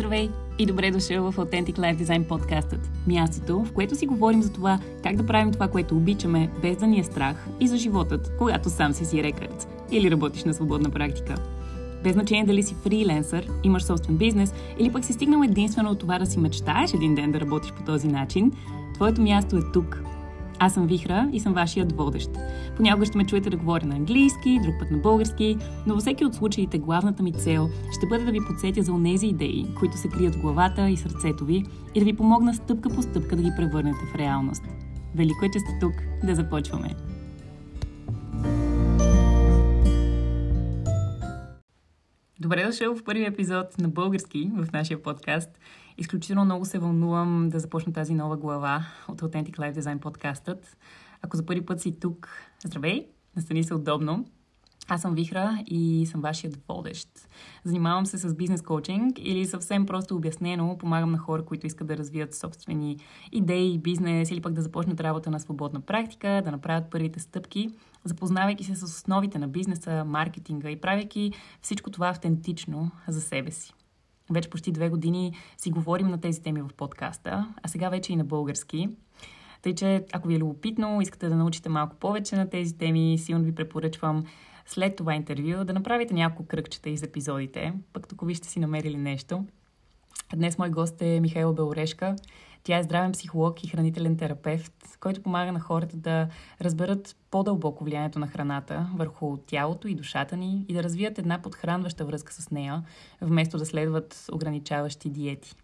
Здравей и добре дошъл в Authentic Life Design подкастът. Мястото, в което си говорим за това как да правим това, което обичаме, без да ни е страх и за животът, когато сам си си рекърд или работиш на свободна практика. Без значение дали си фриленсър, имаш собствен бизнес или пък си стигнал единствено от това да си мечтаеш един ден да работиш по този начин, твоето място е тук – аз съм Вихра и съм вашият водещ. Понякога ще ме чуете да говоря на английски, друг път на български, но във всеки от случаите главната ми цел ще бъде да ви подсетя за онези идеи, които се крият в главата и сърцето ви и да ви помогна стъпка по стъпка да ги превърнете в реалност. Велико е, че сте тук. Да започваме! Добре дошъл в първи епизод на български в нашия подкаст. Изключително много се вълнувам да започна тази нова глава от Authentic Life Design подкастът. Ако за първи път си тук, здравей, настани се удобно. Аз съм Вихра и съм вашият водещ. Занимавам се с бизнес коучинг или съвсем просто обяснено помагам на хора, които искат да развият собствени идеи, бизнес или пък да започнат работа на свободна практика, да направят първите стъпки, запознавайки се с основите на бизнеса, маркетинга и правейки всичко това автентично за себе си. Вече почти две години си говорим на тези теми в подкаста, а сега вече и на български. Тъй, че ако ви е любопитно, искате да научите малко повече на тези теми, силно ви препоръчвам след това интервю да направите няколко кръгчета из епизодите, пък тук ви сте си намерили нещо. Днес мой гост е Михайла Белорешка. Тя е здравен психолог и хранителен терапевт, който помага на хората да разберат по-дълбоко влиянието на храната върху тялото и душата ни и да развият една подхранваща връзка с нея, вместо да следват ограничаващи диети.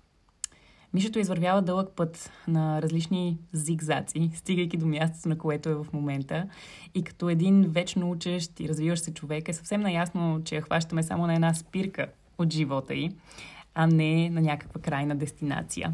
Мишето извървява дълъг път на различни зигзаци, стигайки до мястото, на което е в момента. И като един вечно учещ и развиващ се човек е съвсем наясно, че я хващаме само на една спирка от живота й, а не на някаква крайна дестинация.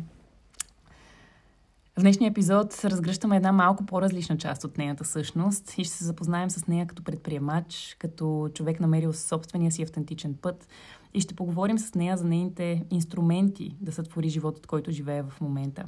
В днешния епизод разгръщаме една малко по-различна част от нейната същност и ще се запознаем с нея като предприемач, като човек намерил собствения си автентичен път и ще поговорим с нея за нейните инструменти да сътвори животът, който живее в момента.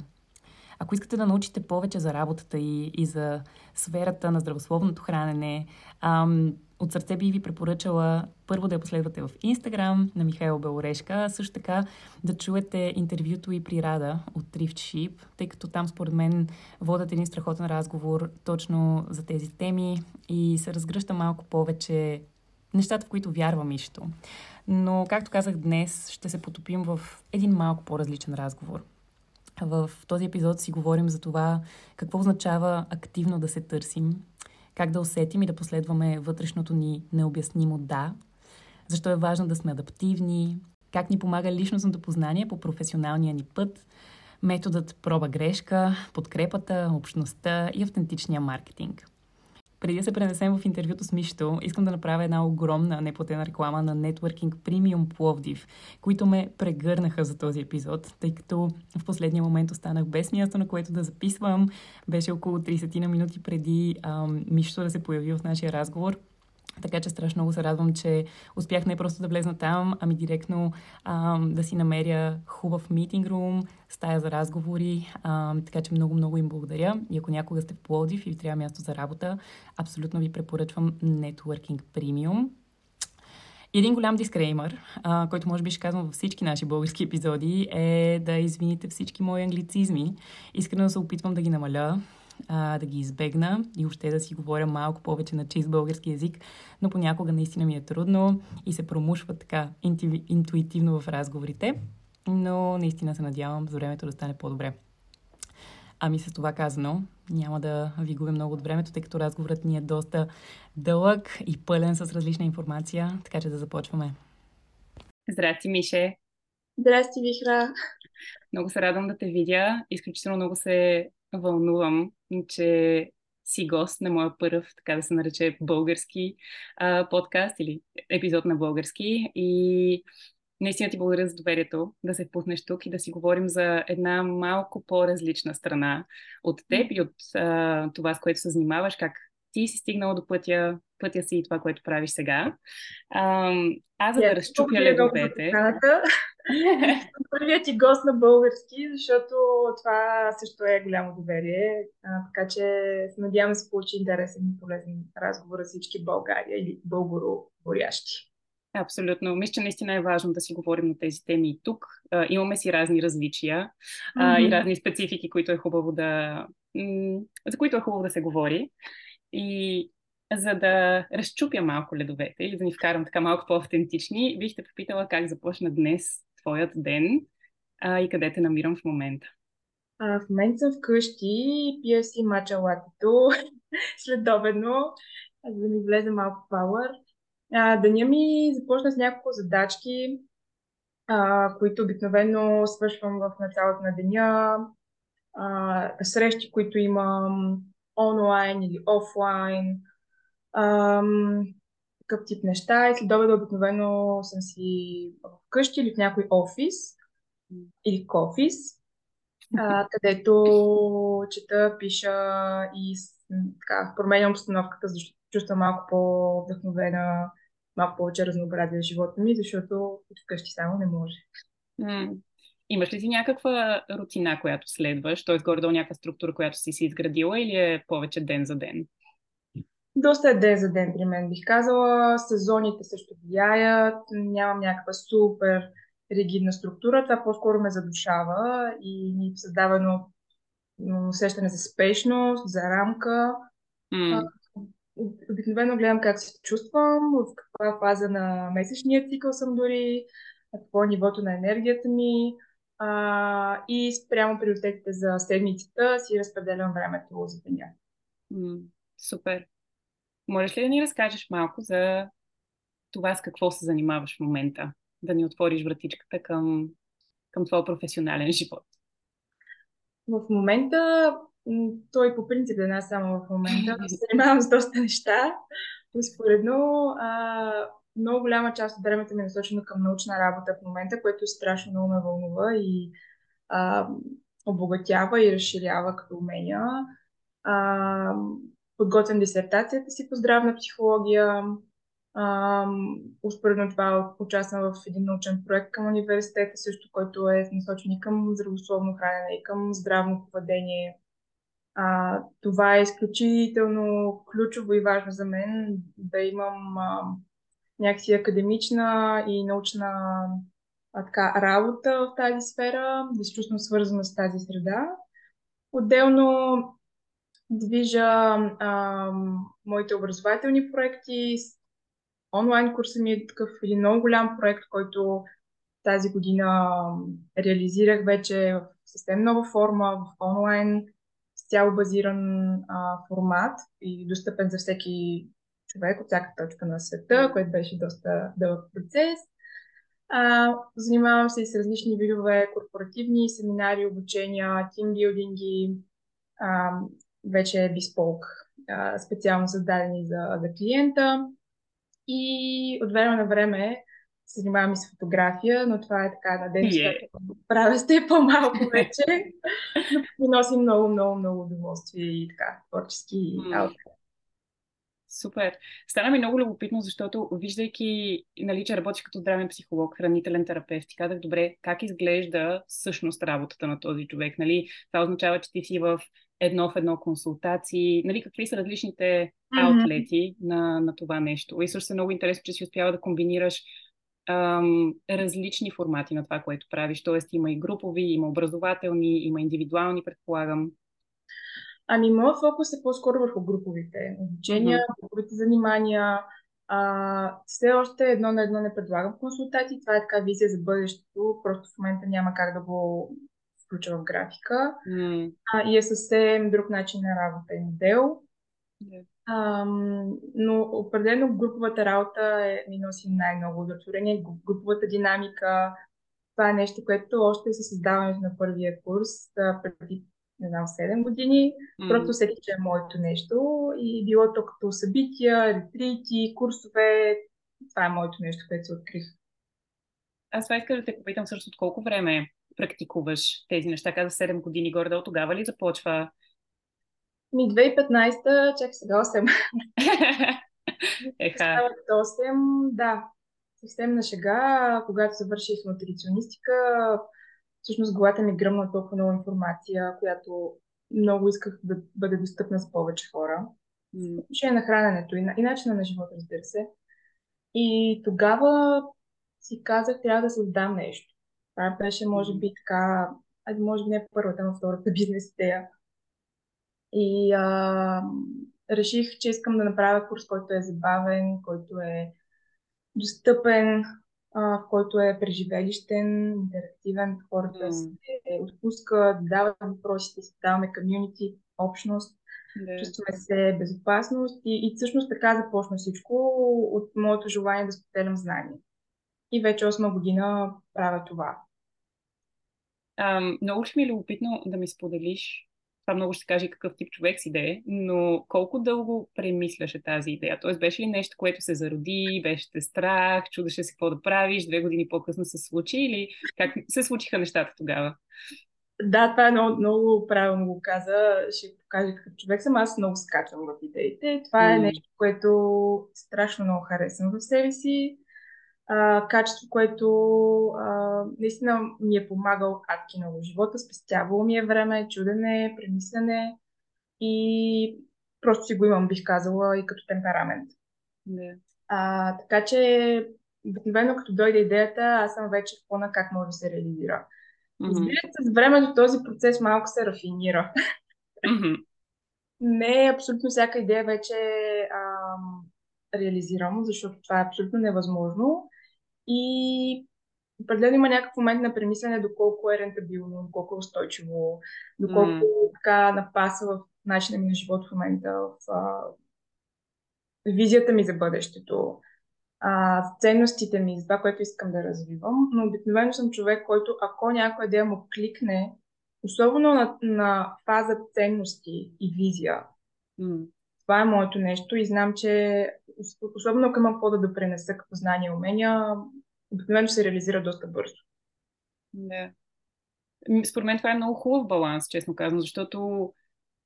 Ако искате да научите повече за работата и, и за сферата на здравословното хранене, ам, от сърце би ви препоръчала първо да я последвате в Инстаграм на Михаил Белорешка, а също така да чуете интервюто и при Рада от Thrift Sheep, тъй като там според мен водят един страхотен разговор точно за тези теми и се разгръща малко повече нещата, в които вярвам ището. Но, както казах днес, ще се потопим в един малко по-различен разговор. В този епизод си говорим за това какво означава активно да се търсим, как да усетим и да последваме вътрешното ни необяснимо да, защо е важно да сме адаптивни, как ни помага личностното познание по професионалния ни път, методът проба-грешка, подкрепата, общността и автентичния маркетинг – преди да се пренесем в интервюто с Мишто, искам да направя една огромна неплатена реклама на Networking Premium Пловдив, които ме прегърнаха за този епизод, тъй като в последния момент останах без място, на което да записвам. Беше около 30 на минути преди ам, Мишто да се появи в нашия разговор. Така че страшно много се радвам, че успях не просто да влезна там, ами директно а, да си намеря хубав митинг рум, стая за разговори. А, така че много-много им благодаря. И ако някога сте в Плодив и ви трябва място за работа, абсолютно ви препоръчвам Networking Premium. Един голям дискреймър, а, който може би ще казвам във всички наши български епизоди, е да извините всички мои англицизми. Искрено се опитвам да ги намаля а, да ги избегна и още да си говоря малко повече на чист български язик, но понякога наистина ми е трудно и се промушва така инту, интуитивно в разговорите, но наистина се надявам за времето да стане по-добре. Ами с това казано, няма да ви губя много от времето, тъй като разговорът ни е доста дълъг и пълен с различна информация, така че да започваме. Здрасти, Мише! Здрасти, Вихра! Много се радвам да те видя. Изключително много се вълнувам, че си гост на моя първ, така да се нарече, български а, подкаст или епизод на български. И наистина ти благодаря за доверието да се впуснеш тук и да си говорим за една малко по-различна страна от теб и от а, това, с което се занимаваш, как ти си стигнала до пътя, пътя си и това, което правиш сега. А, аз за да разчупя ледовете... Първият ти гост на български, защото това също е голямо доверие. А, така че се надявам се получи интересен и полезен разговор с всички България или българо-говорящи. Абсолютно. Мисля, че наистина е важно да си говорим на тези теми и тук. А, имаме си разни различия а, mm-hmm. и разни специфики, които е хубаво да, м- за които е хубаво да се говори. И за да разчупя малко ледовете или да ни вкарам така малко по-автентични, бих те попитала как започна днес твоят ден а, и къде те намирам в момента. А, в момента съм вкъщи, пия си мача латето следобедно, за да ми влезе малко пауър. Деня ми започна с няколко задачки, а, които обикновено свършвам в началото на деня, а, срещи, които имам онлайн или офлайн, ам, такъв тип неща. И след обеда обикновено съм си вкъщи или в някой офис или кофис, а, където чета, пиша и така, променям обстановката, защото чувствам малко по-вдъхновена, малко повече разнообразие в живота ми, защото вкъщи само не може. Имаш ли си някаква рутина, която следваш, т.е. горе-долу някаква структура, която си си изградила или е повече ден за ден? Доста е ден за ден при мен, бих казала. Сезоните също влияят. Нямам някаква супер ригидна структура. Това по-скоро ме задушава и ми създава едно усещане за спешност, за рамка. Mm. Обикновено гледам как се чувствам, в каква фаза на месечния цикъл съм дори, какво е нивото на енергията ми а, и спрямо приоритетите за седмицата си разпределям времето за деня. Mm, супер. Можеш ли да ни разкажеш малко за това с какво се занимаваш в момента? Да ни отвориш вратичката към, към твоя професионален живот. В момента, той по принцип е нас само в момента, се занимавам с доста неща. Успоредно, а, много голяма част от времето ми е насочено към научна работа в момента, което страшно много ме вълнува и а, обогатява и разширява като умения. А, подготвям дисертацията си по здравна психология. успоредно това участвам в един научен проект към университета, също който е насочен и към здравословно хранене, и към здравно поведение. А, това е изключително ключово и важно за мен да имам а, някакси академична и научна а, така, работа в тази сфера, да се чувствам свързана с тази среда. Отделно движа а, моите образователни проекти. Онлайн курса ми е такъв или много голям проект, който тази година реализирах вече в съвсем нова форма, в онлайн, с цяло базиран а, формат и достъпен за всеки човек от всяка точка на света, което беше доста дълъг процес. А, занимавам се и с различни видове корпоративни семинари, обучения, тимбилдинги, вече е Bespoke, специално създадени за, за клиента. И от време на време се занимавам и с фотография, но това е така на ден, yeah. правя сте по-малко вече, но носи много, много, много удоволствие и така творчески mm. Супер. Стана ми много любопитно, защото виждайки, нали, че работиш като здравен психолог, хранителен терапевт, и казах, добре, как изглежда всъщност работата на този човек? Нали? Това означава, че ти си в едно в едно консултации, нали, какви са различните mm-hmm. аутлети на, на това нещо. И също е много интересно, че си успява да комбинираш ам, различни формати на това, което правиш. Тоест има и групови, има образователни, има индивидуални, предполагам. Ами, моят фокус е по-скоро върху груповите обучения, mm-hmm. груповите занимания. А, все още едно на едно не предлагам консултации. Това е така визия за бъдещето. Просто в момента няма как да го включа в графика. Mm. А, и е съвсем друг начин на работа и модел. Yeah. А, но определено груповата работа е, ми носи най-много удовлетворение. Груповата динамика, това е нещо, което още се създаването на първия курс а, преди не знам, 7 години. Mm. Просто всеки, че е моето нещо. И било то като събития, ретрити, курсове. Това е моето нещо, което се открих. Аз това искам да те попитам също от колко време практикуваш тези неща? Каза 7 години горе, от тогава ли започва? Ми 2015, чак сега 8. Еха. 8, да. Съвсем на шега, когато завърших нутриционистика, всъщност главата ми гръмна толкова много информация, която много исках да бъде достъпна с повече хора. Mm. Отношение на храненето и, на, и начина на живота, разбира се. И тогава си казах, трябва да създам нещо. Това беше, може би, така, може би не първата, но втората бизнес идея. И а, реших, че искам да направя курс, който е забавен, който е достъпен, а, в който е преживелищен, интерактивен, хората mm. се отпускат, дават въпросите, създаваме комьюнити, общност, yeah. чувстваме се безопасност и, и всъщност така започна всичко от моето желание да споделям знания. И вече 8 година правя това. А, много ще ми е любопитно да ми споделиш това много ще каже какъв тип човек си да е, но колко дълго премисляше тази идея? Тоест беше ли нещо, което се зароди, беше те страх, чудеше си какво да правиш, две години по-късно се случи или как се случиха нещата тогава? Да, това е много, много правилно го каза. Ще покажа какъв човек съм. Аз много скачам в идеите. Това е mm. нещо, което страшно много харесвам в себе си а, качество, което а, наистина ми е помагал адки много живота, спестявало ми е време, чудене, премислене и просто си го имам, бих казала, и като темперамент. А, така че, обикновено като дойде идеята, аз съм вече в плана как може да се реализира. Mm-hmm. Разбира се, с времето този процес малко се рафинира. Mm-hmm. Не абсолютно всяка идея вече ам, реализирам, защото това е абсолютно невъзможно. И определено има някакъв момент на премислене доколко е рентабилно, доколко е устойчиво, доколко mm. така напаса в начина ми на живот в момента, в а, визията ми за бъдещето, а, ценностите ми, за това, което искам да развивам. Но обикновено съм човек, който ако някоя идея му кликне, особено на, на фаза ценности и визия, mm. Това е моето нещо и знам, че особено ако имам какво да допренеса като знания и умения, обикновено се реализира доста бързо. Да. Според мен това е много хубав баланс, честно казвам, защото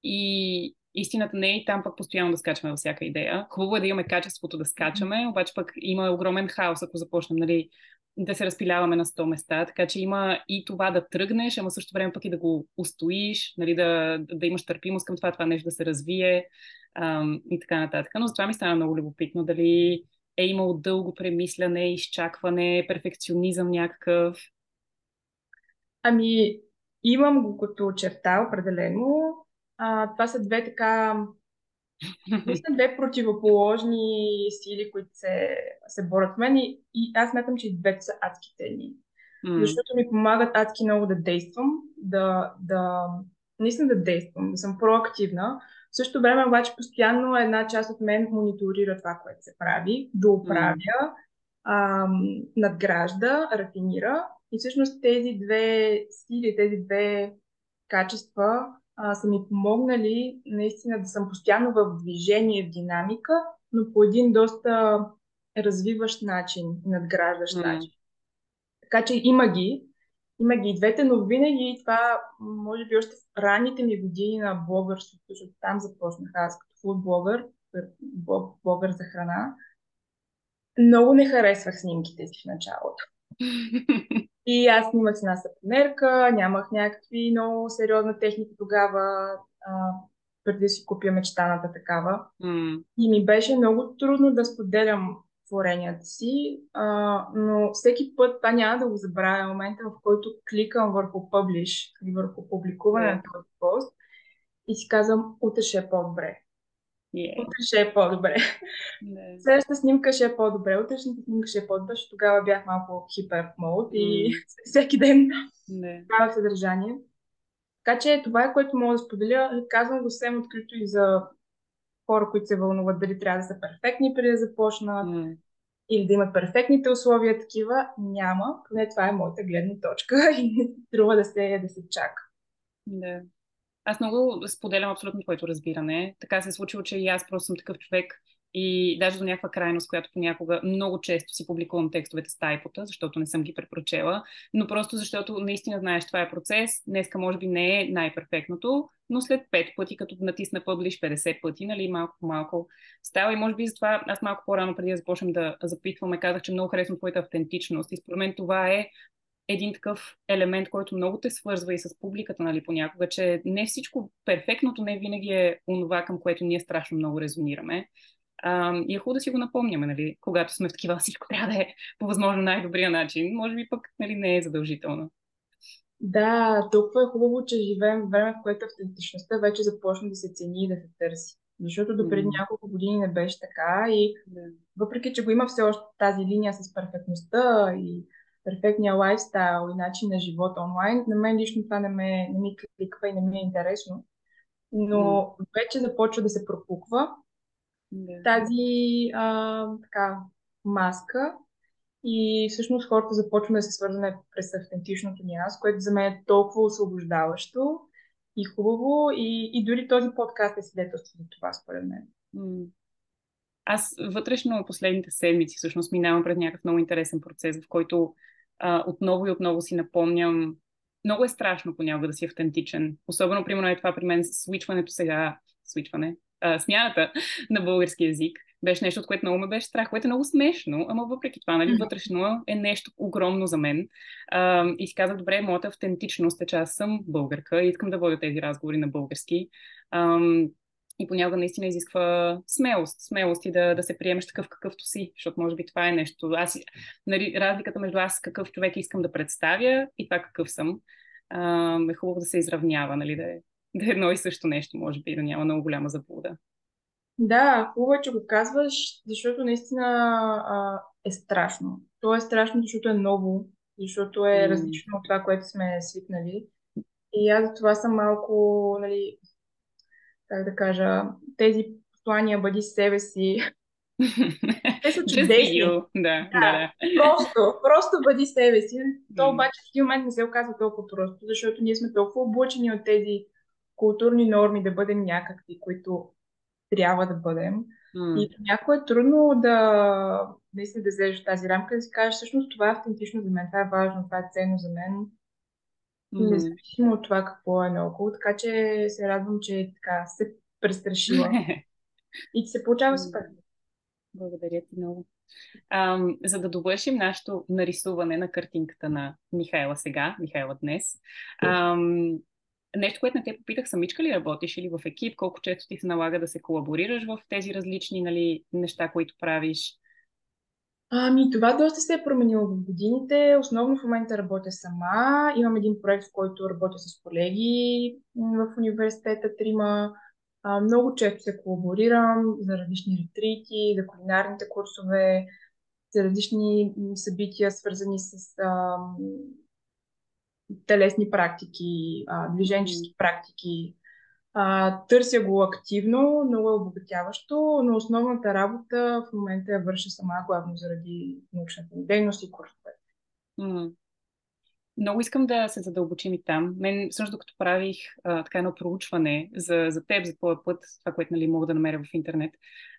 и истината не е и там пък постоянно да скачаме във всяка идея. Хубаво е да имаме качеството да скачаме, обаче пък има огромен хаос, ако започнем нали, да се разпиляваме на 100 места, така че има и това да тръгнеш, ама също време пък и да го устоиш, нали, да, да имаш търпимост към това, това нещо да се развие ам, и така нататък. Но за това ми стана много любопитно дали е имал дълго премисляне, изчакване, перфекционизъм някакъв. Ами, имам го като черта, определено. А, това са две така са две противоположни сили, които се, се борят в мен и, и аз смятам, че и двете са адски ценни. Mm. Защото ми помагат адски много да действам, да, да наистина да действам, да съм проактивна. В същото време обаче постоянно една част от мен мониторира това, което се прави, дооправя, mm. ам, надгражда, рафинира. И всъщност тези две сили, тези две качества а, са ми помогнали наистина да съм постоянно в движение, в динамика, но по един доста развиващ начин, надграждащ mm. начин. Така че има ги, има ги и двете, но винаги това, може би още в ранните ми години на блогърството, защото там започнах аз като фудблогър, блогър за храна, много не харесвах снимките си в началото. И аз снимах с една сапонерка, нямах някакви много сериозна техника тогава, а, преди да си купя мечтаната такава. Mm. И ми беше много трудно да споделям творенията си, а, но всеки път това няма да го забравя момента, в който кликам върху publish върху публикуване yeah. на този пост и си казвам, утре ще е по-добре. Yeah. Утре ще е по-добре. Yeah. Следващата снимка ще е по-добре, утрешната снимка ще е по-добре, защото тогава бях малко хипер мод и mm. всеки ден yeah. съдържание. Така че това е което мога да споделя. Казвам го съвсем открито и за хора, които се вълнуват дали трябва да са перфектни преди да започнат mm. или да имат перфектните условия такива. Няма. Поне това е моята гледна точка и не струва да се, да се чака. Да. Аз много споделям абсолютно твоето разбиране. Така се е случило, че и аз просто съм такъв човек и даже до някаква крайност, която понякога много често си публикувам текстовете с тайпота, защото не съм ги препрочела, но просто защото наистина знаеш, това е процес. Днеска може би не е най-перфектното, но след 5 пъти, като натисна пъблиш 50 пъти, нали, малко по малко става и може би затова аз малко по-рано, преди да започнем да запитваме, казах, че много харесвам твоята автентичност и според мен това е един такъв елемент, който много те свързва и с публиката, нали, понякога, че не всичко перфектното не винаги е онова, към което ние страшно много резонираме. А, и е хубаво да си го напомняме, нали? когато сме в такива, всичко трябва да е по възможно най-добрия начин. Може би пък нали, не е задължително. Да, толкова е хубаво, че живеем в време, в което автентичността вече започна да се цени и да се търси. Защото до преди mm. няколко години не беше така и yeah. въпреки, че го има все още тази линия с перфектността и перфектния лайфстайл и начин на живот онлайн, на мен лично това не, ме, не ми кликва и не ми е интересно. Но mm. вече започва да се пропуква yeah. тази а, така, маска и всъщност хората започват да се свързваме през автентичното ни аз, което за мен е толкова освобождаващо и хубаво. И, и дори този подкаст е свидетелство за това, според мен. Аз вътрешно последните седмици всъщност минавам пред някакъв много интересен процес, в който а, отново и отново си напомням много е страшно понякога да си автентичен. Особено, примерно, е това при мен свичването сега, свичване, а, смяната на български язик беше нещо, от което много ме беше страх, което е много смешно, ама въпреки това, нали, вътрешно е нещо огромно за мен. А, и си казах, добре, моята автентичност е, че аз съм българка и искам да водя тези разговори на български. А, и понякога наистина изисква смелост, смелост и да, да се приемеш такъв какъвто си, защото може би това е нещо. Аз, нали, разликата между аз какъв човек искам да представя и това какъв съм, а, е хубаво да се изравнява, нали, да е, да е едно и също нещо, може би, да няма много голяма заблуда. Да, хубаво е, че го казваш, защото наистина а, е страшно. То е страшно, защото е ново, защото е mm. различно от това, което сме свикнали. И аз за това съм малко, нали, как да кажа, тези послания бъди себе си. Те са чудесни. Да, да, да. Просто, просто бъди себе си. То обаче в един момент не се оказва толкова просто, защото ние сме толкова облучени от тези културни норми да бъдем някакви, които трябва да бъдем. Mm. И някой е трудно да наистина да вземеш тази рамка да си кажеш, всъщност това е автентично за мен, това е важно, това е ценно за мен. Независимо от това какво е наоколо. Така че се радвам, че така се престрашила. И ти се получава супер. Благодаря ти много. Ам, за да довършим нашето нарисуване на картинката на Михайла сега, Михайла днес, ам, Нещо, което не те попитах, самичка ли работиш или в екип, колко често ти се налага да се колаборираш в тези различни нали, неща, които правиш? Ами, това доста се е променило в годините. Основно в момента работя сама. Имам един проект, в който работя с колеги в университета, трима. А, много често се колаборирам за различни ретрити, за кулинарните курсове, за различни събития, свързани с а, телесни практики, а, движенчески практики. А, търся го активно, много е обогатяващо, но основната работа в момента я върша сама, главно заради научната дейност и курсовете. Mm. Много искам да се задълбочим и там. Мен, всъщност, докато правих а, така едно проучване за, за теб, за твоя път, това, което нали, мога да намеря в интернет,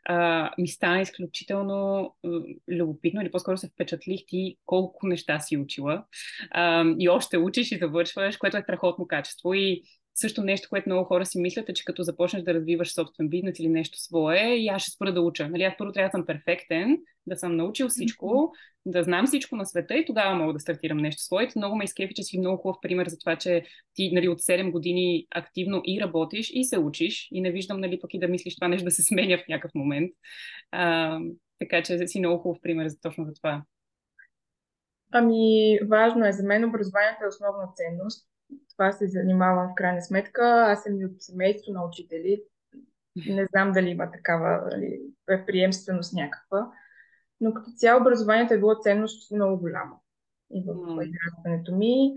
а, ми стана изключително а, любопитно или по-скоро се впечатлих ти колко неща си учила а, и още учиш и завършваш, което е страхотно качество и също нещо, което много хора си мислят е, че като започнеш да развиваш собствен бизнес или нещо свое, и аз ще спра да уча. Нали, аз първо трябва да съм перфектен, да съм научил всичко, да знам всичко на света и тогава мога да стартирам нещо свое. Много ме изкефи, че си много хубав пример за това, че ти нали, от 7 години активно и работиш, и се учиш. И не виждам нали, пък и да мислиш това нещо да се сменя в някакъв момент. А, така че си много хубав пример за точно за това. Ами, важно е. За мен образованието е основна ценност това се занимавам в крайна сметка. Аз съм и от семейство на учители. Не знам дали има такава нали, приемственост някаква. Но като цяло образованието е било ценност много голяма и в израстването ми.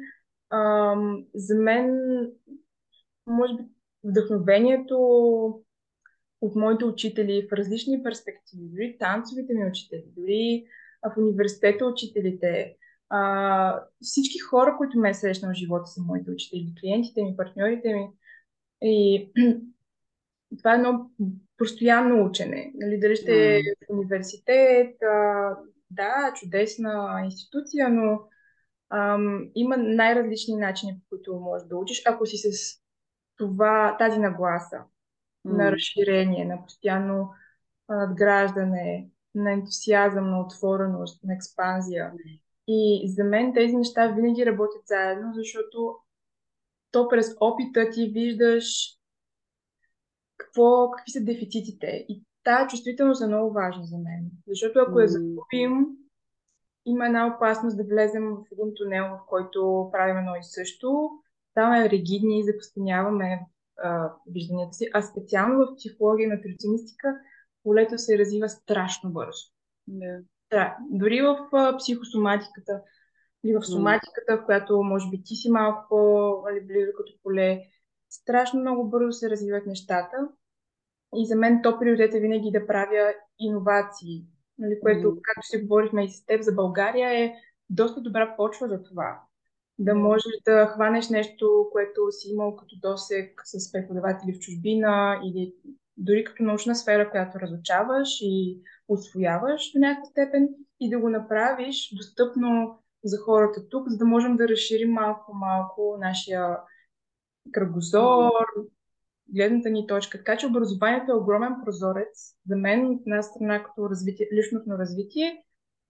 А, за мен, може би, вдъхновението от моите учители в различни перспективи, дори танцовите ми учители, дори в университета учителите, а, всички хора, които ме срещнал в живота са моите учители, клиентите ми, партньорите ми. И това е едно постоянно учене. Нали, дали ще mm. е в университет, а, да, чудесна институция, но ам, има най-различни начини, по които можеш да учиш, ако си с това, тази нагласа mm. на разширение, на постоянно надграждане, на ентусиазъм, на отвореност, на експанзия. Mm. И за мен тези неща винаги работят заедно, защото то през опита ти виждаш какво, какви са дефицитите. И тази чувствителност е много важна за мен. Защото ако я загубим, има една опасност да влезем в един тунел, в който правим едно и също. Ставаме ригидни и закостеняваме вижданията си. А специално в психология и нутриционистика полето се развива страшно бързо. Да. Да. Дори в а, психосоматиката или в соматиката, в която може би ти си малко по-близо като поле, страшно много бързо се развиват нещата. И за мен то приоритет е винаги да правя иновации, нали, което, mm. както си говорихме и с теб за България, е доста добра почва за това. Да можеш да хванеш нещо, което си имал като досек с преподаватели в чужбина или дори като научна сфера, която разучаваш и освояваш до някаква степен и да го направиш достъпно за хората тук, за да можем да разширим малко-малко нашия кръгозор, гледната ни точка. Така че образованието е огромен прозорец за мен от една страна като развитие, личностно развитие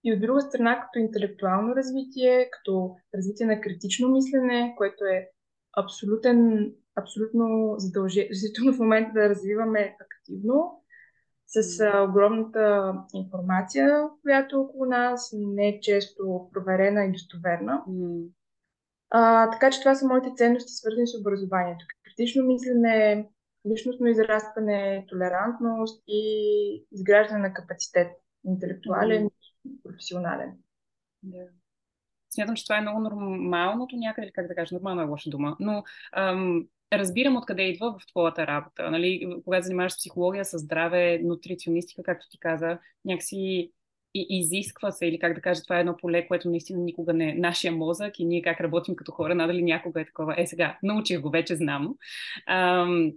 и от друга страна като интелектуално развитие, като развитие на критично мислене, което е абсолютен, абсолютно задължително в момента да развиваме активно, с а, огромната информация, която е около нас, не е често проверена и достоверна. Mm. А, така че това са моите ценности, свързани с образованието. Критично мислене, личностно израстване, толерантност и изграждане на капацитет, интелектуален и професионален. Yeah. Смятам, че това е много нормалното някъде, как да кажа, нормална е лоша дума, но ам, разбирам откъде идва в твоята работа. Нали? Когато занимаваш с психология, с здраве, нутриционистика, както ти каза, някакси и изисква се, или как да кажа, това е едно поле, което наистина никога не е нашия мозък и ние как работим като хора, надали някога е такова. Е, сега, научих го, вече знам. Ам,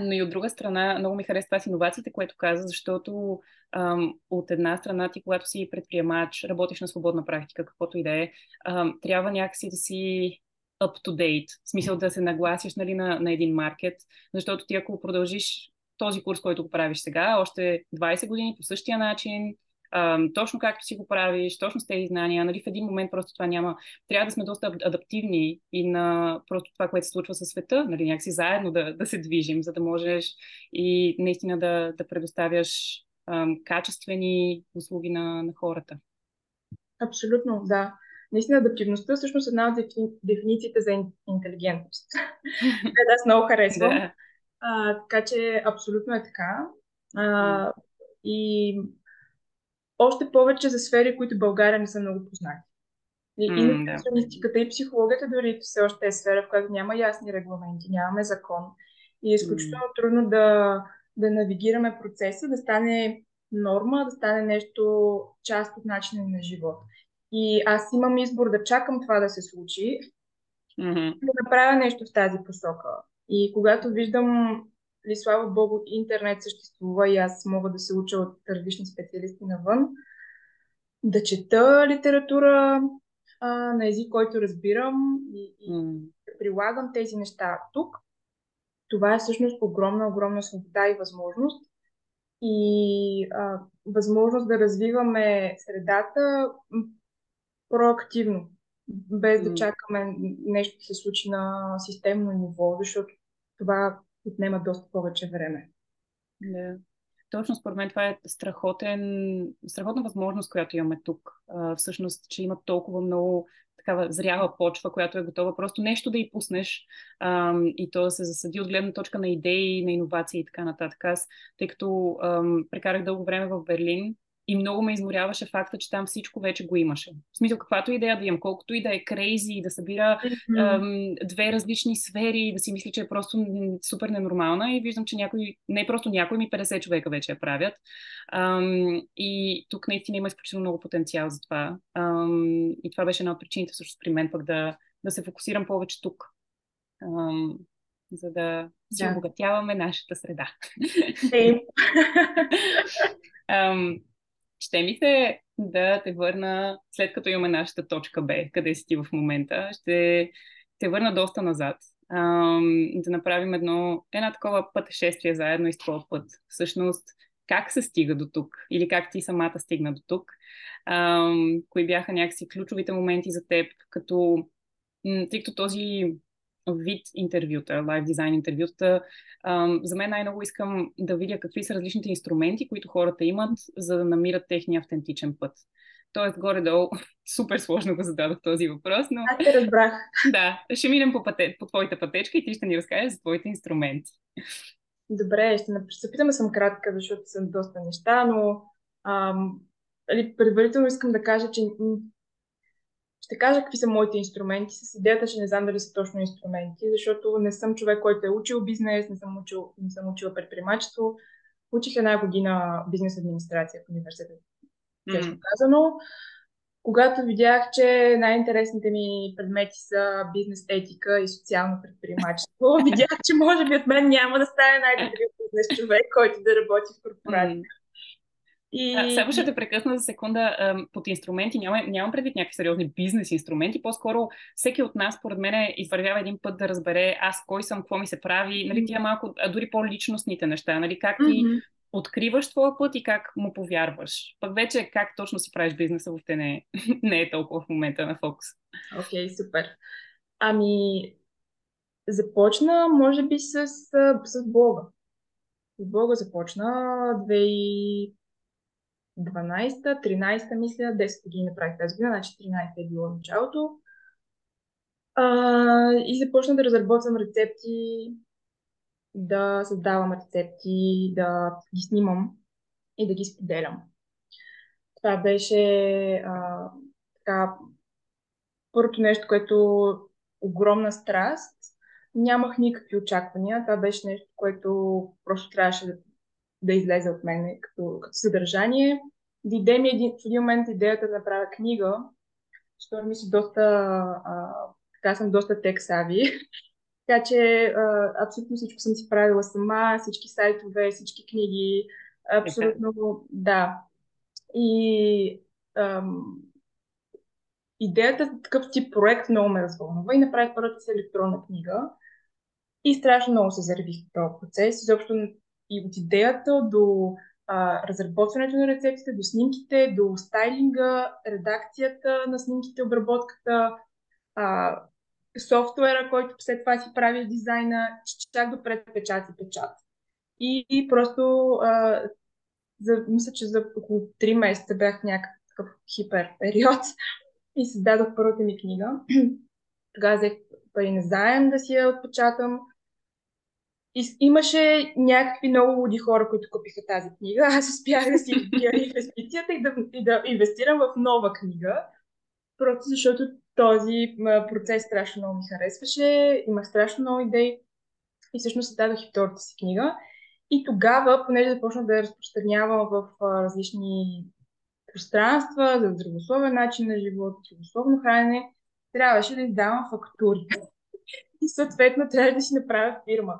но и от друга страна, много ми харесва с иновациите, което каза, защото ам, от една страна ти, когато си предприемач, работиш на свободна практика, каквото и да е, трябва някакси да си up to date, в смисъл да се нагласиш нали, на, на един маркет, защото ти ако продължиш този курс, който го правиш сега, още 20 години по същия начин, точно както си го правиш, точно с тези знания. Нали, в един момент просто това няма. Трябва да сме доста адаптивни и на просто това, което се случва със света, нали, някакси заедно да, да се движим, за да можеш и наистина да, да предоставяш ам, качествени услуги на, на хората. Абсолютно, да. Наистина адаптивността всъщност е една от дефинициите за интелигентност. да, аз много харесвам. Да. А, така че абсолютно е така. А, и още повече за сфери, които България не са много познати. И, mm, и нутриционистиката, и психологията дори все още е сфера, в която няма ясни регламенти, нямаме закон. И е изключително mm. трудно да, да навигираме процеса, да стане норма, да стане нещо част от начина на живот. И аз имам избор да чакам това да се случи, mm-hmm. да направя нещо в тази посока. И когато виждам ли, слава Богу, интернет съществува и аз мога да се уча от различни специалисти навън, да чета литература а, на език, който разбирам и, и mm. да прилагам тези неща тук. Това е всъщност огромна, огромна свобода и възможност. И а, възможност да развиваме средата проактивно, без да чакаме нещо да се случи на системно ниво, защото това отнема доста повече време. Да. Точно според мен това е страхотен, страхотна възможност, която имаме тук. А, всъщност, че има толкова много такава зряла почва, която е готова просто нещо да й пуснеш а, и то да се засади от гледна точка на идеи, на иновации и така нататък. Аз, тъй като ам, прекарах дълго време в Берлин, и много ме изморяваше факта, че там всичко вече го имаше. В смисъл, каквато идея да имам, колкото и да е крейзи, да събира mm-hmm. ем, две различни сфери, да си мисли, че е просто супер ненормална и виждам, че някой, не просто някой, ми 50 човека вече я правят. Ем, и тук наистина има изключително много потенциал за това. Ем, и това беше една от причините също при мен пък да, да се фокусирам повече тук. Ем, за да си да. обогатяваме нашата среда. Um, ще ми се да те върна, след като имаме нашата точка Б, къде си ти в момента, ще те върна доста назад. Ам, да направим едно, една такова пътешествие заедно и с твоя път. Всъщност, как се стига до тук? Или как ти самата стигна до тук? Ам, кои бяха някакси ключовите моменти за теб, като тъй като този вид интервюта, лайв дизайн интервюта. За мен най-много искам да видя какви са различните инструменти, които хората имат, за да намират техния автентичен път. Тоест, горе-долу, супер сложно го зададох този въпрос, но... Аз те разбрах. Да, ще минем по, пъте, по твоята пътечка и ти ще ни разкажеш за твоите инструменти. Добре, ще се опитам да съм кратка, защото съм доста неща, но ам, али, предварително искам да кажа, че ще кажа какви са моите инструменти, с идеята, че не знам дали са точно инструменти, защото не съм човек, който е учил бизнес, не съм, учил, не съм учила предприемачество. Учих една година бизнес администрация в университет, честно казано. Когато видях, че най-интересните ми предмети са бизнес етика и социално предприемачество, видях, че може би от мен няма да стане най-добрият бизнес човек, който да работи в корпорация. И... А, само ще те прекъсна за секунда под инструменти. Няма, нямам предвид някакви сериозни бизнес инструменти. По-скоро всеки от нас, според мен, извървява един път да разбере аз кой съм, какво ми се прави. Нали, тия малко, а дори по-личностните неща. Нали, как ти mm-hmm. откриваш твоя път и как му повярваш. Пък вече как точно си правиш бизнеса, въобще не, не е толкова в момента на фокус. Окей, okay, супер. Ами, започна, може би, с, с блога. С блога започна 12-та, 13-та, мисля, 10 години направих тази година, значи 13-та е било началото. А, и започна да разработвам рецепти, да създавам рецепти, да ги снимам и да ги споделям. Това беше а, така, първото нещо, което огромна страст. Нямах никакви очаквания. Това беше нещо, което просто трябваше да да излезе от мен като, като съдържание. Дойде ми един, в един момент идеята да направя книга, защото ми си доста, а, така съм доста тексави. така че а, абсолютно всичко съм си правила сама, всички сайтове, всички книги, абсолютно, да. И ам, идеята за такъв тип проект много ме развълнува и направих първата си електронна книга. И страшно много се заревих в този процес. Изобщо и от идеята до а, разработването на рецептите, до снимките, до стайлинга, редакцията на снимките, обработката, а, софтуера, който след това си прави дизайна, чак до предпечат и печат. И, и просто а, за, мисля, че за около 3 месеца бях някакъв хипер период и създадох първата ми книга. Тогава взех пари на заем да си я отпечатам и имаше някакви много луди хора, които купиха тази книга. Аз успях да си вбия инвестицията и да, и да инвестирам в нова книга, просто защото този процес страшно много ми харесваше, имах страшно много идеи и всъщност създадох и втората си книга. И тогава, понеже започнах да я разпространявам в различни пространства, за здравословен начин на живот, здравословно хранене, трябваше да издавам фактури. И съответно трябваше да си направя фирма.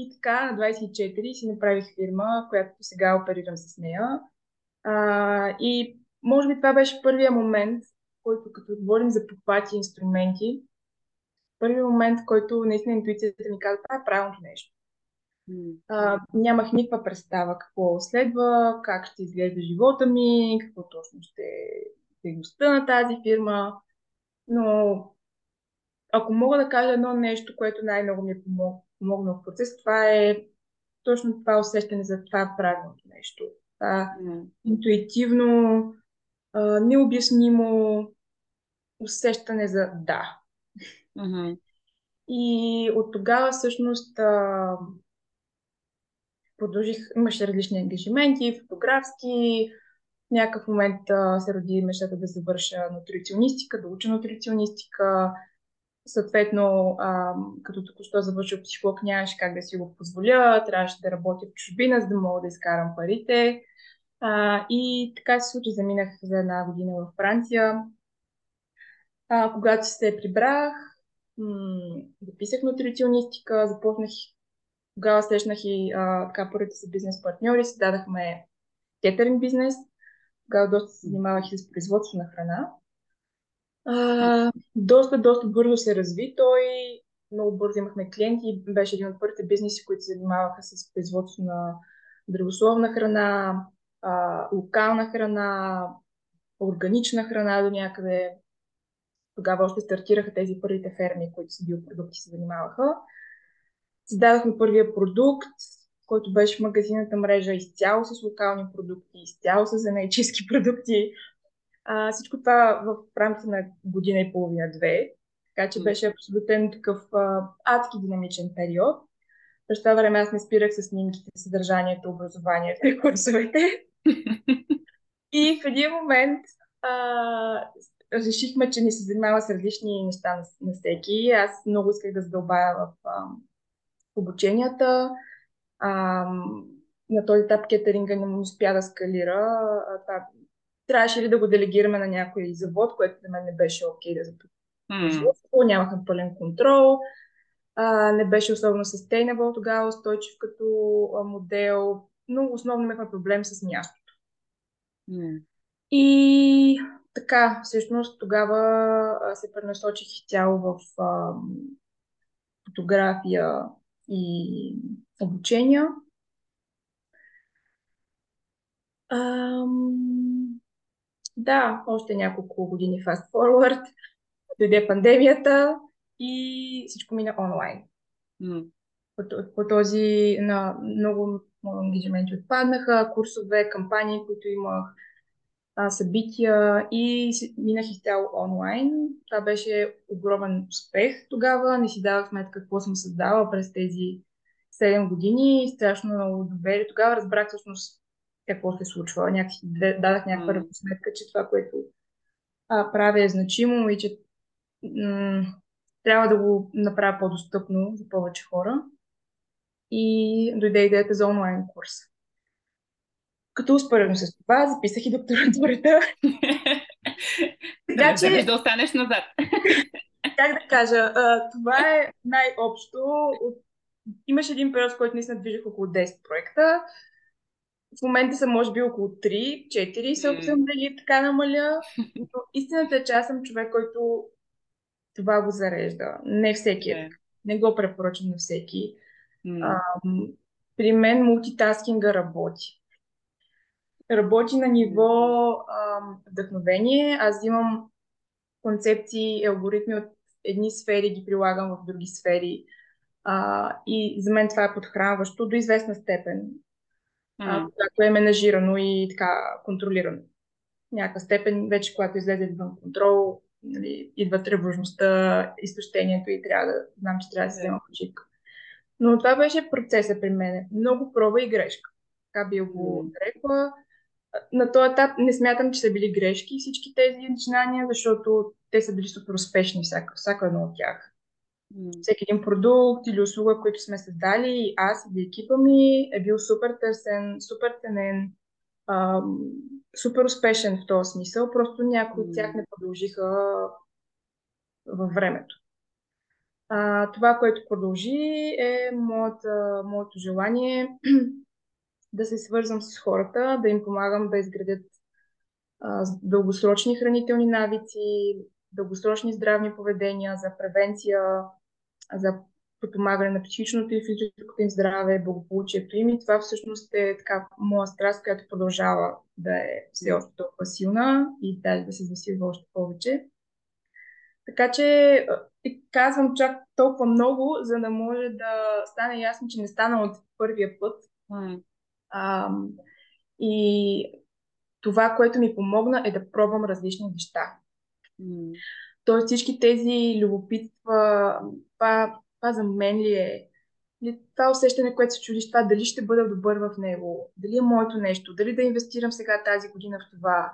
И така на 24 си направих фирма, която сега оперирам с нея. А, и може би това беше първия момент, който като говорим за похвати инструменти, първият момент, който наистина интуицията ми каза, това е правилното нещо. А, нямах никаква представа какво следва, как ще изглежда живота ми, какво точно ще е дейността на тази фирма. Но ако мога да кажа едно нещо, което най-много ми е помогнало в процес, това е точно това усещане за това правилното нещо. Това mm. интуитивно, а, необяснимо усещане за да. Mm-hmm. И от тогава всъщност а, продължих, имаше различни ангажименти, фотографски, в някакъв момент а, се роди мечтата да завърша нутриционистика, да уча нутриционистика, Съответно, а, като току-що завършил психолог, нямаше как да си го позволя, трябваше да работя в чужбина, за да мога да изкарам парите. А, и така се случи, заминах за една година в Франция. А, когато се прибрах, м- записах нутриционистика, започнах, тогава срещнах и а, така първите си бизнес партньори, създадахме кетеринг бизнес. Тогава доста се занимавах и с производство на храна. А, доста, доста бързо се разви. Той много бързо имахме клиенти. Беше един от първите бизнеси, които се занимаваха с производство на здравословна храна, а, локална храна, органична храна до някъде. тогава още стартираха тези първите ферми, които с биопродукти се занимаваха. Създадохме първия продукт, който беше в магазината мрежа изцяло с локални продукти, изцяло с зенайчийски продукти. А, всичко това в рамките на година и половина-две. Така че беше абсолютен такъв а, адски динамичен период. През това време аз не спирах с снимките, съдържанието, образованието и курсовете. и в един момент а, решихме, че ни се занимава с различни неща на, на всеки. Аз много исках да задълбая в а, обученията. А, на този етап кетеринга не успя да скалира. А, това, трябваше ли да го делегираме на някой завод, което за мен не беше окей okay да започне. Mm. Нямахме пълен контрол. А, не беше особено sustainable тогава, устойчив като а, модел, но основно имахме проблем с мястото. Mm. И така, всъщност тогава а, се пренасочих цяло в а, фотография и обучения. Ам... Да, още няколко години fast forward. Дойде пандемията и всичко мина онлайн. Mm. По, по този на много ангажименти отпаднаха, курсове, кампании, които имах, а, събития и минах изцяло онлайн. Това беше огромен успех тогава. Не си давах сметка какво съм създала през тези 7 години. Страшно много доверие. Тогава разбрах всъщност какво се случва. Някакси дадах някаква mm. сметка, че това, което а, правя е значимо и че м- трябва да го направя по-достъпно за повече хора. И дойде идеята за онлайн курс. Като успоредно с това записах и докторатурата. така че... Да, да останеш назад. как да кажа, това е най-общо. Имаше един период, в който наистина движих около 10 проекта. В момента са може би около 3-4 се опитвам да така намаля. Но истината е, че аз съм човек, който това го зарежда. Не всеки е Не го препоръчвам на всеки. А, при мен мултитаскинга работи. Работи на ниво а, вдъхновение. Аз имам концепции и алгоритми от едни сфери, ги прилагам в други сфери. А, и за мен това е подхранващо до известна степен. Mm. когато е менажирано и така контролирано. Някаква степен, вече когато излезе вън контрол, нали, идва тревожността, изтощението и трябва да знам, че трябва да се взема почивка. Но това беше процеса при мен. Много проба и грешка. Така би го нарекла. На този етап не смятам, че са били грешки всички тези начинания, защото те са били супер успешни, всяка, всяка едно от тях. Всеки един продукт или услуга, който сме създали, аз или екипа ми е бил супер търсен, супер ценен, ам, супер успешен в този смисъл. Просто някои от тях не продължиха във времето. А, това, което продължи е моята, моето желание да се свързвам с хората, да им помагам да изградят а, дългосрочни хранителни навици, дългосрочни здравни поведения, за превенция, за подпомагане на психичното и физическото им здраве, благополучието им. И това всъщност е така моя страст, която продължава да е все още толкова силна и даже да се засилва още повече. Така че казвам чак толкова много, за да може да стане ясно, че не стана от първия път. Mm. А, и това, което ми помогна е да пробвам различни неща. Mm. Тоест всички тези любопитства, това, това за мен ли е? Това усещане, което се чудиш, това дали ще бъда добър в него, дали е моето нещо, дали да инвестирам сега тази година в това.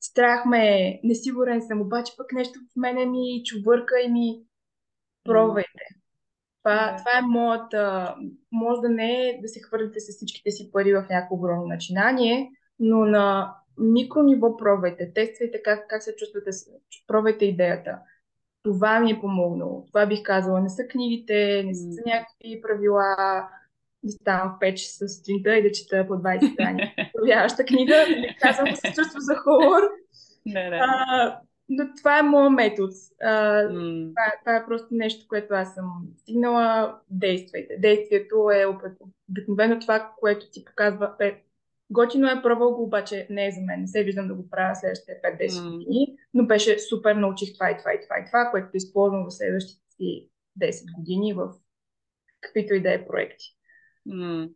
Страх ме несигурен съм, обаче пък нещо в мене ми чувърка и ми пробвайте. Това, това е моята... Може да не е да се хвърлите с всичките си пари в някакво огромно начинание, но на микро ниво пробвайте, тествайте как, как се чувствате, пробвайте идеята. Това ми е помогнало. Това бих казала. Не са книгите, не са някакви правила, да ставам в 5 часа сутринта и да чета по 20 страни. Проявяваща книга, не казвам да се чувства за хумор. Не, не. А, но това е моят метод. А, mm. това, това е просто нещо, което аз съм стигнала. Действайте. Действието е обикновено това, което ти показва, е Готино е, пробвал го, обаче не е за мен. Не се виждам да го правя следващите 5-10 години, но беше супер, научих това и това и това и това, което използвам в следващите си 10 години в каквито и да е проекти. Mm.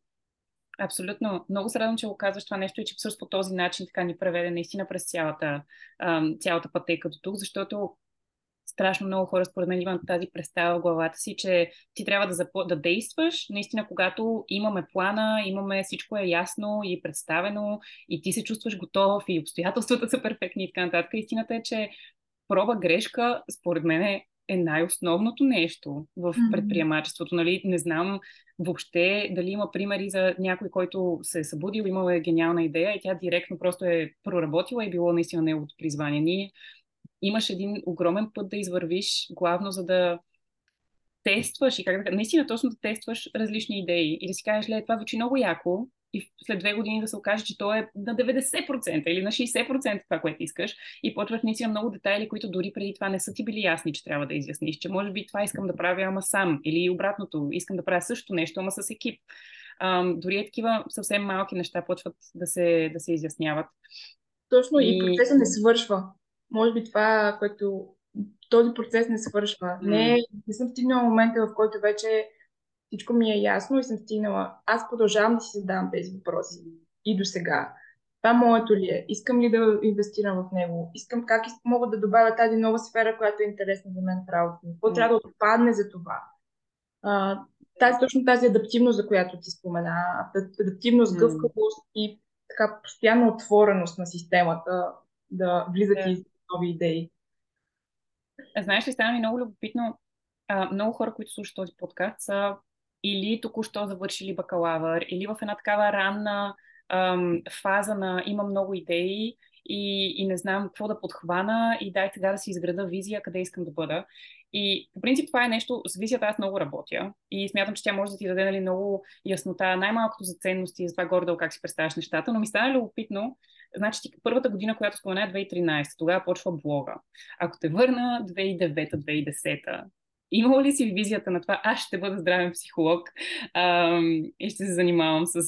Абсолютно. Много се радвам, че го казваш това нещо и че всъщност по този начин така ни преведе наистина през цялата, цялата пътека до тук, защото страшно много хора, според мен, имат тази представа в главата си, че ти трябва да, запо... да действаш, наистина, когато имаме плана, имаме всичко е ясно и представено и ти се чувстваш готов и обстоятелствата са перфектни и така нататък. Истината е, че проба грешка, според мен, е, е най-основното нещо в предприемачеството. Нали? Не знам въобще дали има примери за някой, който се е събудил, имал е гениална идея и тя директно просто е проработила и било наистина неговото призвание. Ние имаш един огромен път да извървиш, главно за да тестваш и как да наистина точно да тестваш различни идеи и да си кажеш, ле, това звучи много яко и след две години да се окаже, че то е на 90% или на 60% това, което искаш и почваш наистина много детайли, които дори преди това не са ти били ясни, че трябва да изясниш, че може би това искам да правя, ама сам или обратното, искам да правя също нещо, ама с екип. Ам, дори е такива съвсем малки неща почват да се, да се изясняват. Точно и, и процесът не свършва може би това, което този процес не свършва. Mm. Не, не съм стигнала момента, в който вече всичко ми е ясно и съм стигнала. Аз продължавам да си задавам тези въпроси. И до сега. Това моето ли е? Искам ли да инвестирам в него? Искам как мога да добавя тази нова сфера, която е интересна за мен в работата Какво mm. трябва да отпадне за това? А, тази, точно тази адаптивност, за която ти спомена, адаптивност, гъвкавост и така постоянна отвореност на системата да влизат yeah. и нови идеи. Знаеш ли, стана ми много любопитно. А, много хора, които слушат този подкаст, са или току-що завършили бакалавър, или в една такава ранна ам, фаза на има много идеи и, и не знам какво да подхвана и дай сега да си изграда визия къде искам да бъда. И по принцип това е нещо, с визията аз много работя и смятам, че тя може да ти даде нали, много яснота, най-малкото за ценности за това горе как си представяш нещата, но ми стана любопитно, Значи ти първата година, която спомена е 2013, тогава почва блога. Ако те върна 2009-2010, имала ли си визията на това, аз ще бъда здравен психолог ам, и ще се занимавам с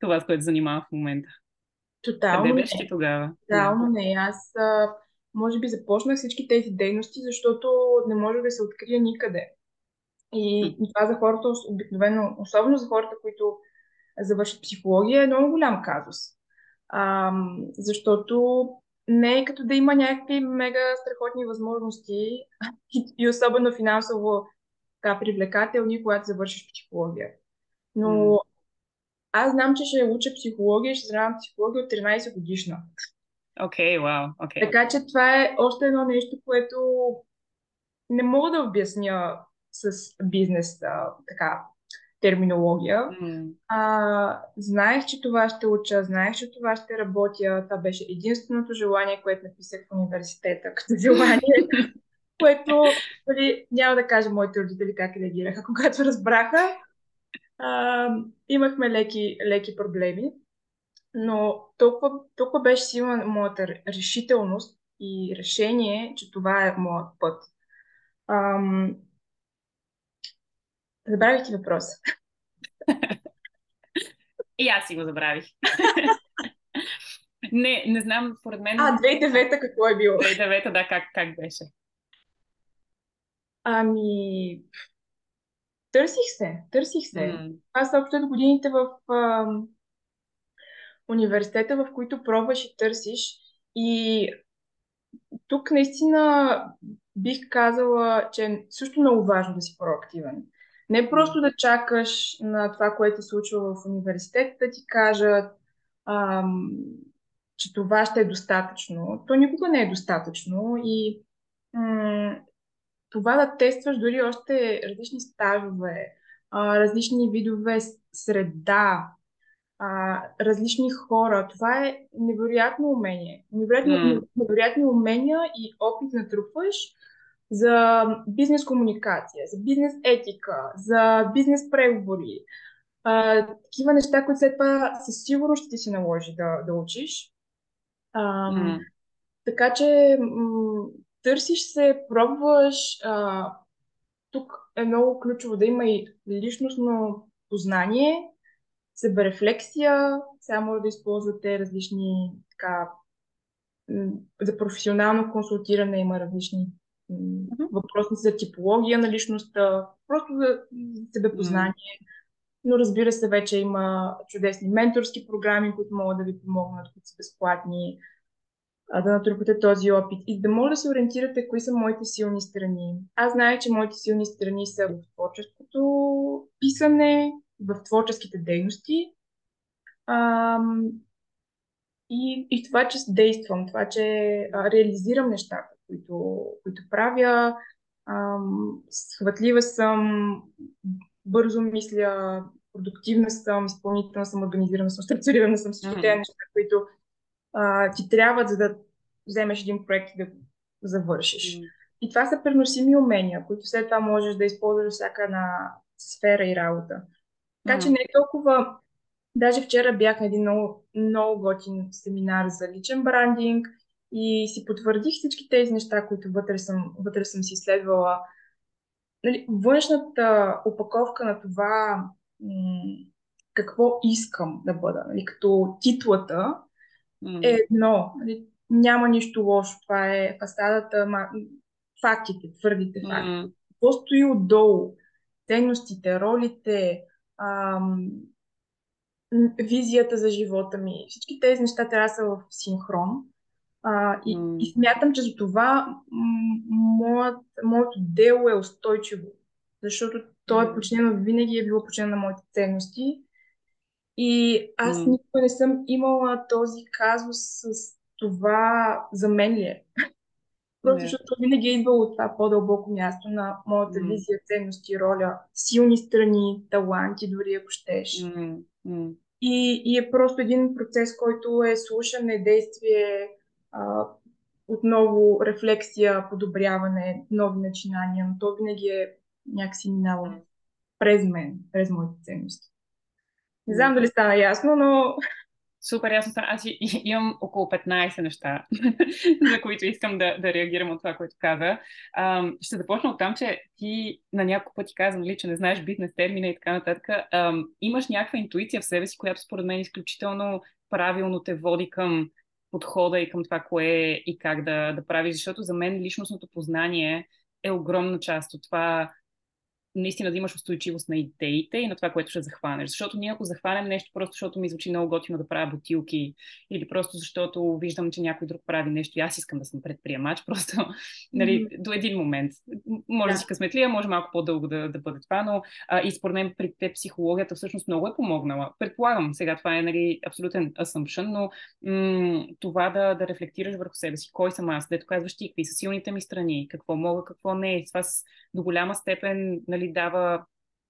това, с което занимавам в момента? Тотално Къде беше ти тогава? Тотално не. Аз а, може би започнах всички тези дейности, защото не може да се открия никъде. И, и това за хората, обикновено, особено за хората, които завършат психология, е много голям казус. А, защото не е като да има някакви мега страхотни възможности и, и особено финансово така привлекателни, когато завършиш психология. Но mm. аз знам, че ще уча психология, ще знам психология от 13 годишна. Окей, okay, вау, wow, okay. Така че това е още едно нещо, което не мога да обясня с бизнес а, така терминология. Mm. А, знаех, че това ще уча, знаех, че това ще работя. Това беше единственото желание, което написах в университета като желание, което нали, няма да кажа моите родители как реагираха, когато разбраха. А, имахме леки, леки проблеми, но толкова, толкова беше силна моята решителност и решение, че това е моят път. Ам, Забравих ти въпроса. И аз си го забравих. не, не знам, според мен... А, 2009-та какво е било? 2009-та, да, как, как беше? Ами... Търсих се, търсих се. Mm. Аз общо годините в а, университета, в които пробваш и търсиш. И тук наистина бих казала, че е също много важно да си проактивен. Не просто да чакаш на това, което се случва в университета, да ти кажат, ам, че това ще е достатъчно. То никога не е достатъчно и м- това да тестваш дори още различни стажове, а, различни видове среда, а, различни хора. Това е невероятно умение. Невероятно, mm. невероятни умения и опит натрупваш, за бизнес комуникация, за бизнес етика, за бизнес преговори. А, такива неща, които след това със сигурност ще ти се наложи да, да учиш. А, mm. Така че м- търсиш се, пробваш. А, тук е много ключово да има и личностно познание, себерефлексия. Сега може да използвате различни така, за професионално консултиране има различни. Въпроси за типология на личността, просто за себепознание. Но разбира се, вече има чудесни менторски програми, които могат да ви помогнат, които са безплатни, да натрупате този опит и да може да се ориентирате кои са моите силни страни. Аз знае, че моите силни страни са в творческото писане, в творческите дейности. Ам, и, и това, че действам, това, че а, реализирам нещата, които, които правя, ам, схватлива съм, бързо мисля, продуктивна съм, изпълнителна съм, организирана съм, структурирана съм, всички mm-hmm. тези неща, които а, ти трябват, за да вземеш един проект и да го завършиш. Mm-hmm. И това са преносими умения, които след това можеш да използваш всяка една сфера и работа. Така mm-hmm. че не е толкова Даже вчера бях на един много, много готин семинар за личен брандинг и си потвърдих всички тези неща, които вътре съм, вътре съм си изследвала. Нали, външната опаковка на това м- какво искам да бъда, нали, като титлата mm. е едно. Нали, няма нищо лошо. Това е фасадата, ма, фактите, твърдите факти. Mm. Какво стои отдолу? Ценностите, ролите, ам, визията за живота ми. Всички тези неща трябва да са в синхрон. А, и, mm. и смятам, че за това моят, моето дело е устойчиво. Защото то е починено, винаги е било починено на моите ценности. И аз mm. никога не съм имала този казус с това за мен ли е. Просто защото винаги е идвало от това по-дълбоко място на моята mm. визия, ценности, роля, силни страни, таланти, дори ако щеш. Mm. Mm. И, и е просто един процес, който е слушане, действие, а, отново рефлексия, подобряване, нови начинания, но то винаги е някакси минало през мен, през моите ценности. Не знам дали стана ясно, но Супер ясно стана. Аз имам около 15 неща, за които искам да, да реагирам от това, което каза. Ам, ще започна от там, че ти на няколко пъти каза, нали, че не знаеш бизнес термина и така нататък. Ам, имаш някаква интуиция в себе си, която според мен изключително правилно те води към подхода и към това, кое е и как да, да правиш. Защото за мен личностното познание е огромна част от това наистина да имаш устойчивост на идеите и на това, което ще захванеш. Защото ние ако захванем нещо, просто защото ми звучи много готино да правя бутилки или просто защото виждам, че някой друг прави нещо и аз искам да съм предприемач, просто нали, mm-hmm. до един момент. Може да си късметлия, може малко по-дълго да, да бъде това, но а, и според мен при те психологията всъщност много е помогнала. Предполагам, сега това е нали, абсолютен assumption, но м- това да, да рефлектираш върху себе си, кой съм аз, дето казваш ти, какви са силните ми страни, какво мога, какво не. Това с, до голяма степен нали, нали, дава,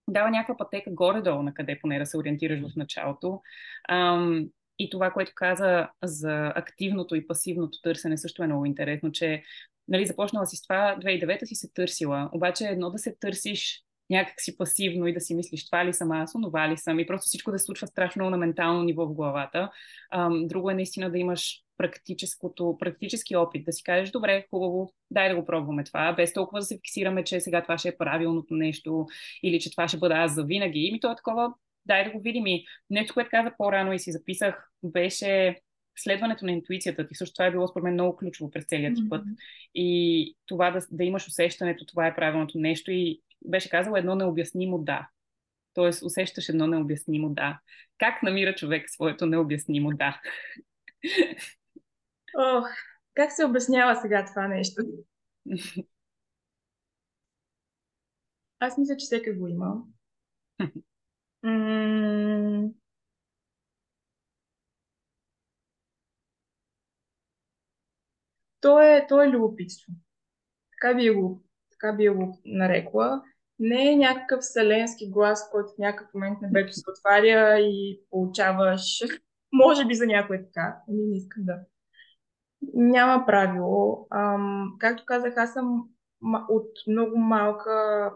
дава някаква пътека горе-долу, на къде поне да се ориентираш в началото. Ам, и това, което каза за активното и пасивното търсене, също е много интересно, че нали, започнала си с това, 2009 си се търсила, обаче едно да се търсиш някак си пасивно и да си мислиш това ли съм аз, онова ли съм и просто всичко да се случва страшно на ментално ниво в главата. Ам, друго е наистина да имаш практическото, практически опит, да си кажеш, добре, хубаво, дай да го пробваме това, без толкова да се фиксираме, че сега това ще е правилното нещо или че това ще бъда аз за винаги. И ми то е такова, дай да го видим. И нещо, което казах по-рано и си записах, беше следването на интуицията ти. Също това е било според мен много ключово през целият ти път. И това да, да имаш усещането, това е правилното нещо. И беше казала едно необяснимо да. Тоест усещаш едно необяснимо да. Как намира човек своето необяснимо да? О, как се обяснява сега това нещо? Аз мисля, че всеки го има. То е, то е любопитство. Така би го, така би го нарекла. Не е някакъв вселенски глас, който в някакъв момент небето се отваря и получаваш, може би за някой е така, ами не искам да няма правило. Ам, както казах, аз съм от много малка,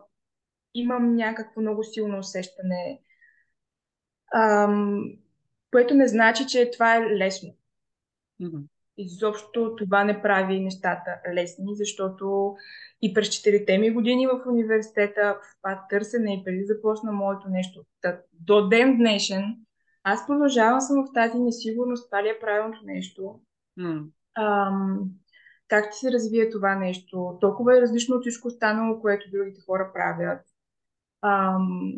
имам някакво много силно усещане, ам, което не значи, че това е лесно. Mm-hmm. Изобщо това не прави нещата лесни, защото и през четирите ми години в университета, в това търсене и преди започна моето нещо, до ден днешен, аз продължавам съм в тази несигурност, това ли е правилното нещо. Mm. Ам, как ти се развие това нещо? Толкова е различно от всичко останало, което другите хора правят. Ам,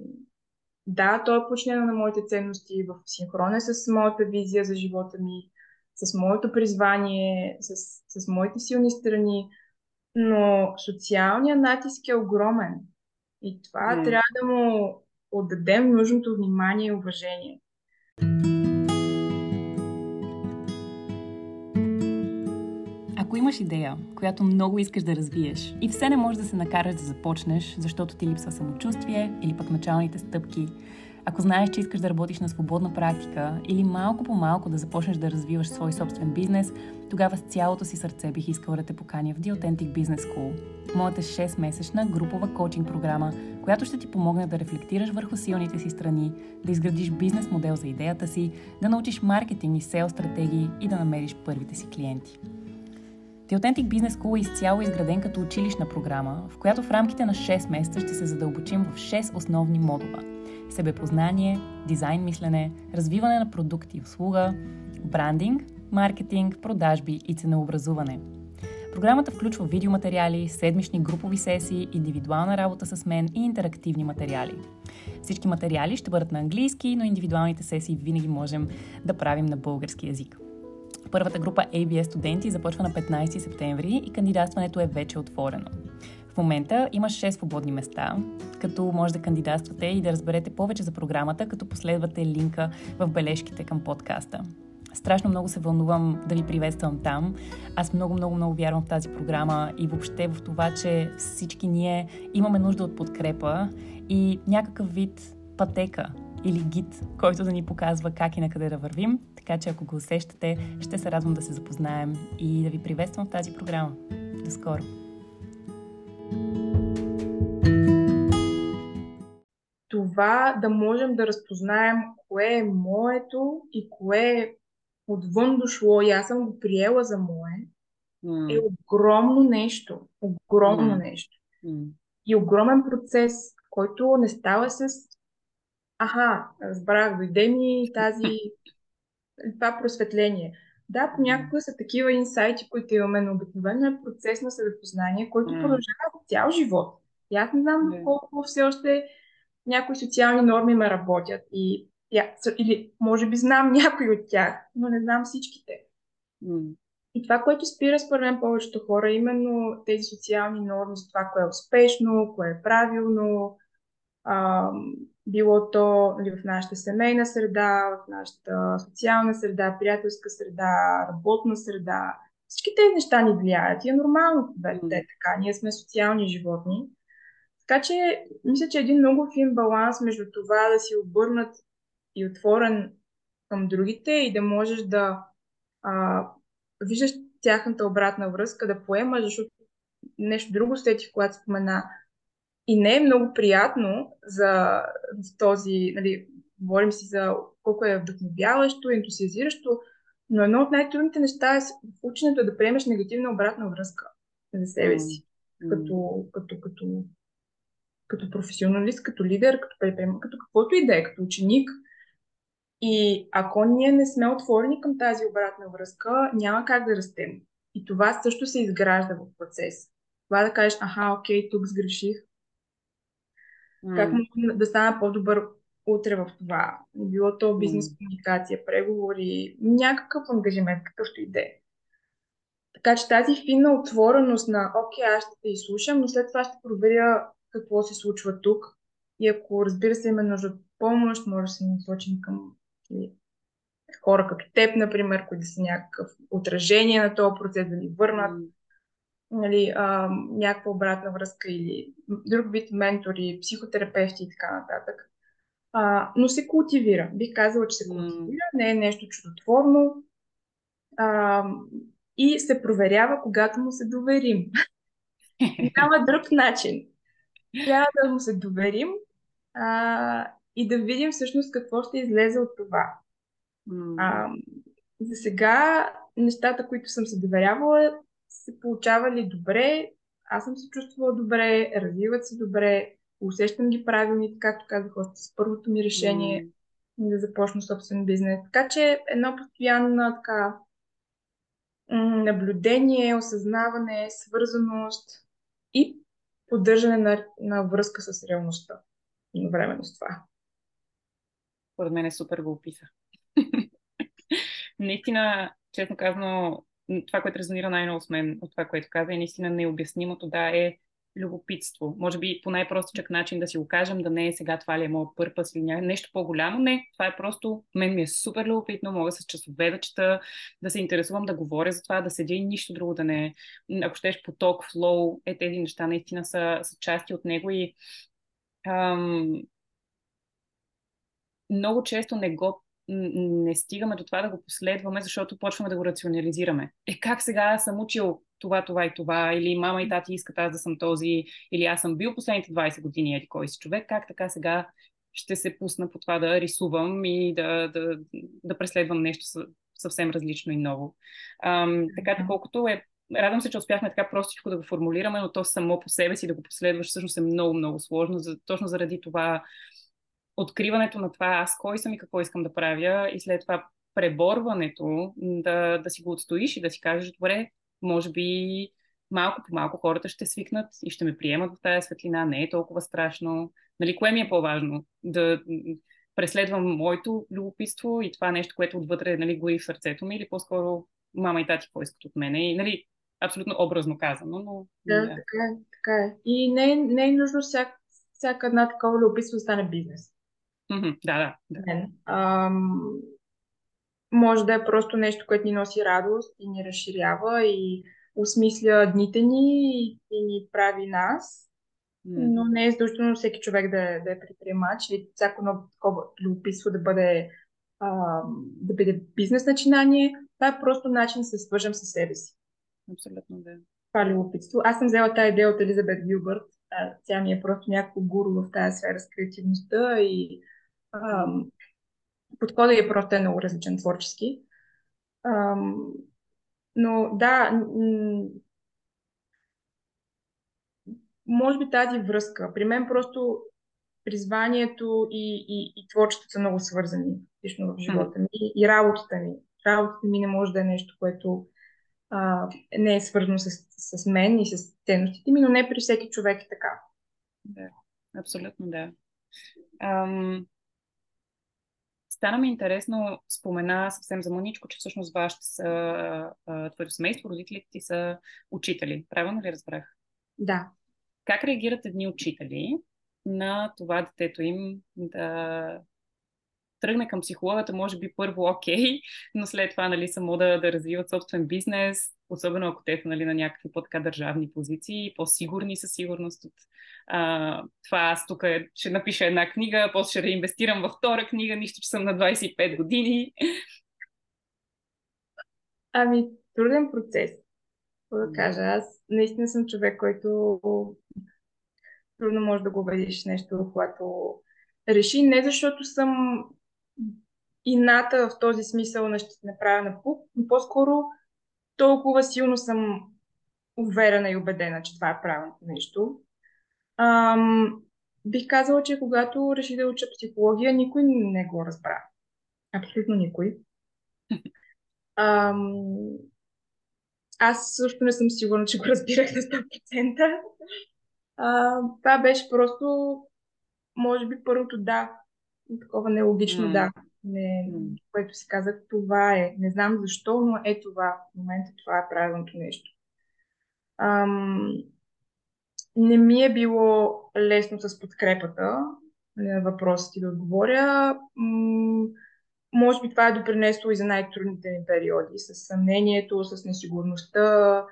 да, то е почнено на моите ценности, в синхрон е с моята визия за живота ми, с моето призвание, с, с моите силни страни, но социалният натиск е огромен. И това mm. трябва да му отдадем нужното внимание и уважение. Ако имаш идея, която много искаш да развиеш и все не можеш да се накараш да започнеш, защото ти липсва самочувствие или пък началните стъпки, ако знаеш, че искаш да работиш на свободна практика или малко по малко да започнеш да развиваш свой собствен бизнес, тогава с цялото си сърце бих искала да те поканя в The Authentic Business School, моята 6-месечна групова коучинг програма, която ще ти помогне да рефлектираш върху силните си страни, да изградиш бизнес модел за идеята си, да научиш маркетинг и сел стратегии и да намериш първите си клиенти. The Authentic Business School е изцяло изграден като училищна програма, в която в рамките на 6 месеца ще се задълбочим в 6 основни модула – себепознание, дизайн мислене, развиване на продукти и услуга, брандинг, маркетинг, продажби и ценообразуване. Програмата включва видеоматериали, седмични групови сесии, индивидуална работа с мен и интерактивни материали. Всички материали ще бъдат на английски, но индивидуалните сесии винаги можем да правим на български язик. Първата група ABS студенти започва на 15 септември и кандидатстването е вече отворено. В момента има 6 свободни места, като може да кандидатствате и да разберете повече за програмата, като последвате линка в бележките към подкаста. Страшно много се вълнувам да ви приветствам там. Аз много, много, много вярвам в тази програма и въобще в това, че всички ние имаме нужда от подкрепа и някакъв вид пътека или гид, който да ни показва как и на къде да вървим. Така че ако го усещате, ще се радвам да се запознаем и да ви приветствам в тази програма. До скоро! Това да можем да разпознаем кое е моето и кое е отвън дошло и аз съм го приела за мое, mm. е огромно нещо. Огромно mm. нещо. Mm. И огромен процес, който не става с аха, разбрах, дойде ми тази, това просветление. Да, понякога са такива инсайти, които имаме, но обикновено е процес на съвепознание, който mm. продължава цял живот. И аз не знам mm. колко все още някои социални норми ме работят. И, или може би знам някои от тях, но не знам всичките. Mm. И това, което спира според мен повечето хора, е именно тези социални норми за това, кое е успешно, кое е правилно, а, било то нали, в нашата семейна среда, в нашата социална среда, приятелска среда, работна среда. Всички тези неща ни влияят и е нормално да е така. Ние сме социални животни. Така че, мисля, че е един много фин баланс между това да си обърнат и отворен към другите и да можеш да а, виждаш тяхната обратна връзка, да поемаш, защото нещо друго сетих, когато спомена и не е много приятно за в този, нали, говорим си за колко е вдъхновяващо, ентусиазиращо, но едно от най-трудните неща е в ученето е да приемеш негативна обратна връзка за себе си. Mm. Като, като, като, като професионалист, като лидер, като предприемач, като каквото и да е, като ученик. И ако ние не сме отворени към тази обратна връзка, няма как да растем. И това също се изгражда в процес. Това да кажеш, аха, окей, тук сгреших, как мога да стана по-добър утре в това? Било то бизнес комуникация, преговори, някакъв ангажимент, какъвто и да е. Така че тази финна отвореност на окей, аз ще те изслушам, но след това ще проверя какво се случва тук. И ако разбира се има нужда от помощ, може да се насочим към хора като теб, например, които са някакъв отражение на този процес, да ни върнат. Нали, а, някаква обратна връзка или друг вид ментори, психотерапевти и така нататък. А, но се култивира. Бих казала, че се култивира, не е нещо чудотворно а, и се проверява, когато му се доверим. Няма друг начин. Трябва да му се доверим а, и да видим всъщност какво ще излезе от това. А, за сега нещата, които съм се доверявала, се получавали добре, аз съм се чувствала добре, развиват се добре, усещам ги правилните, както казах още с първото ми решение. да започна собствен бизнес. Така че едно постоянно така наблюдение, осъзнаване, свързаност и поддържане на, на връзка с реалността едновременно с това. Според мен е супер го описа. Наистина, честно казано, това, което резонира най-много с мен от това, което каза, е наистина необяснимото да е любопитство. Може би по най-простичък начин да си го кажем, да не е сега това ли е моят пърпъс или нещо по-голямо. Не, това е просто, мен ми е супер любопитно, мога с часове да чета, да се интересувам, да говоря за това, да седя и нищо друго да не Ако щеш поток, флоу, е тези неща наистина са, са части от него и ам, много често не го не стигаме до това да го последваме, защото почваме да го рационализираме. Е, как сега съм учил това, това и това, или мама и тати искат аз да съм този, или аз съм бил последните 20 години еди кой си човек, как така сега ще се пусна по това да рисувам и да, да, да преследвам нещо съвсем различно и ново. Ам, така, колкото е Радвам се, че успяхме така простичко да го формулираме, но то само по себе си да го последваш всъщност е много, много сложно. За, точно заради това откриването на това аз кой съм и какво искам да правя и след това преборването да, да си го отстоиш и да си кажеш, добре, може би малко по малко хората ще свикнат и ще ме приемат в тази светлина, не е толкова страшно. Нали, кое ми е по-важно? Да преследвам моето любопитство и това нещо, което отвътре нали, гори в сърцето ми или по-скоро мама и тати какво искат от мене. И, нали, абсолютно образно казано, но... Да, да. така е, така е. И не, е, не е нужно всяка, всяка една такова любопитство да стане бизнес. Mm-hmm. Да, да. да. Ам, може да е просто нещо, което ни носи радост и ни разширява и осмисля дните ни и, и ни прави нас. Mm. Но не е задължително всеки човек да, е, да е предприемач или всяко едно такова любопитство да бъде, а, да бъде бизнес начинание. Това е просто начин да се свържем с себе си. Абсолютно да. Това е любопитство. Аз съм взела тази идея от Елизабет Гилбърт. Тя ми е просто някакво гуру в тази сфера с креативността и ам, подходът е просто е много различен творчески. Но да, може би тази връзка. При мен просто призванието и, и, и творчеството са много свързани лично в живота ми и, и работата ми. Работата ми не може да е нещо, което а, не е свързано с, с мен и с ценностите ми, но не при всеки човек е така. Да, абсолютно да. Ам, Стана ми интересно, спомена съвсем за Моничко, че всъщност вашите са, твоето семейство, родителите ти са учители. Правилно ли разбрах? Да. Как реагират едни учители на това детето им да тръгне към психологата, може би първо окей, okay, но след това нали, само да, да развиват собствен бизнес, особено ако те са нали, на някакви по-така държавни позиции, по-сигурни със сигурност от а, това аз тук ще напиша една книга, после ще реинвестирам във втора книга, нищо, че съм на 25 години. Ами, труден процес. Да кажа, аз наистина съм човек, който трудно може да го убедиш нещо, когато реши. Не защото съм ината в този смисъл на ще направя на пук, но по-скоро толкова силно съм уверена и убедена, че това е правилното нещо. Ам, бих казала, че когато реши да уча психология, никой не го разбра. Абсолютно никой. Ам, аз също не съм сигурна, че го разбирах на 100%. А, това беше просто, може би, първото да. Такова нелогично mm. да. Не, което си казах, това е. Не знам защо, но е това. В момента това е правилното нещо. Ам, не ми е било лесно с подкрепата на въпросите да отговоря. М- може би това е допринесло и за най-трудните ми периоди, с съмнението, с несигурността,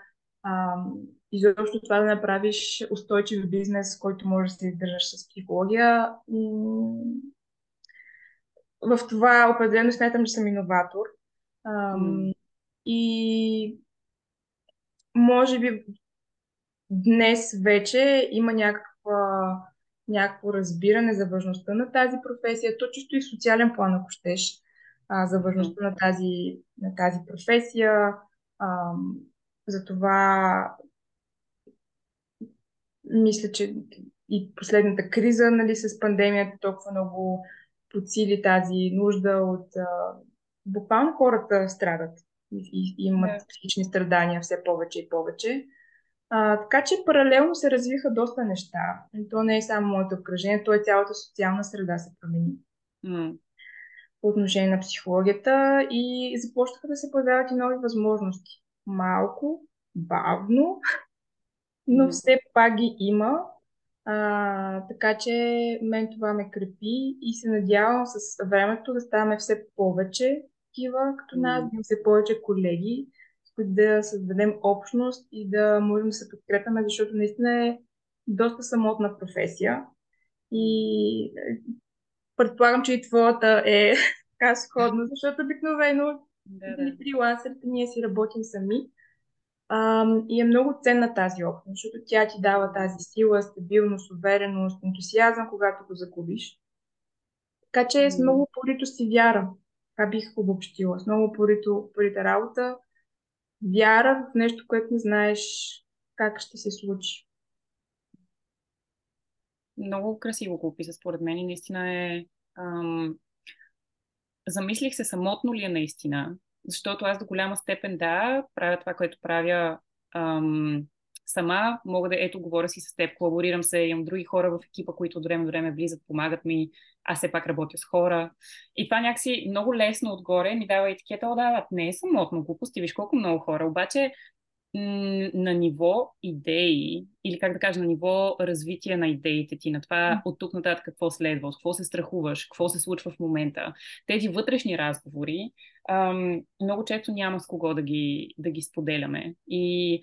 и изобщо това да направиш устойчив бизнес, който може да се издържаш с психология. В това определено смятам, че съм иноватор. Mm. И може би днес вече има някаква, някакво разбиране за важността на тази професия, то чисто и в социален план, ако щеш, а, за важността на тази, на тази професия. А, затова мисля, че и последната криза нали, с пандемията толкова много подсили тази нужда от... А, буквално хората страдат и, и, и имат yeah. психични страдания все повече и повече. А, така че паралелно се развиха доста неща. И то не е само моето обкръжение, то е цялата социална среда се промени. Mm. По отношение на психологията и започнаха да се появяват и нови възможности. Малко, бавно, но все пак ги има. А, така че мен това ме крепи и се надявам с времето да ставаме все повече такива като нас, да все повече колеги, с които да създадем общност и да можем да се подкрепяме, защото наистина е доста самотна професия. И е, предполагам, че и твоята е така сходна, защото обикновено да, да. фрилансерите ние си работим сами. А, и е много ценна тази опция, защото тя ти дава тази сила, стабилност, увереност, ентусиазъм, когато го загубиш. Така че с много порито си вяра. Това бих обобщила. С много порито, порита работа, вяра в нещо, което не знаеш как ще се случи. Много красиво го описа, според мен. И наистина е... Ам... Замислих се самотно ли е наистина, защото аз до голяма степен да, правя това, което правя ам, сама. Мога да, ето, говоря си с теб, колаборирам се, имам други хора в екипа, които от време до време влизат, помагат ми. Аз все пак работя с хора. И това някакси много лесно отгоре ми дава етикета, о, да, не е самотно, глупости, виж колко много хора. Обаче на ниво идеи, или как да кажа, на ниво развитие на идеите ти, на това от тук нататък какво следва, от какво се страхуваш, какво се случва в момента. Тези вътрешни разговори ам, много често няма с кого да ги, да ги споделяме. И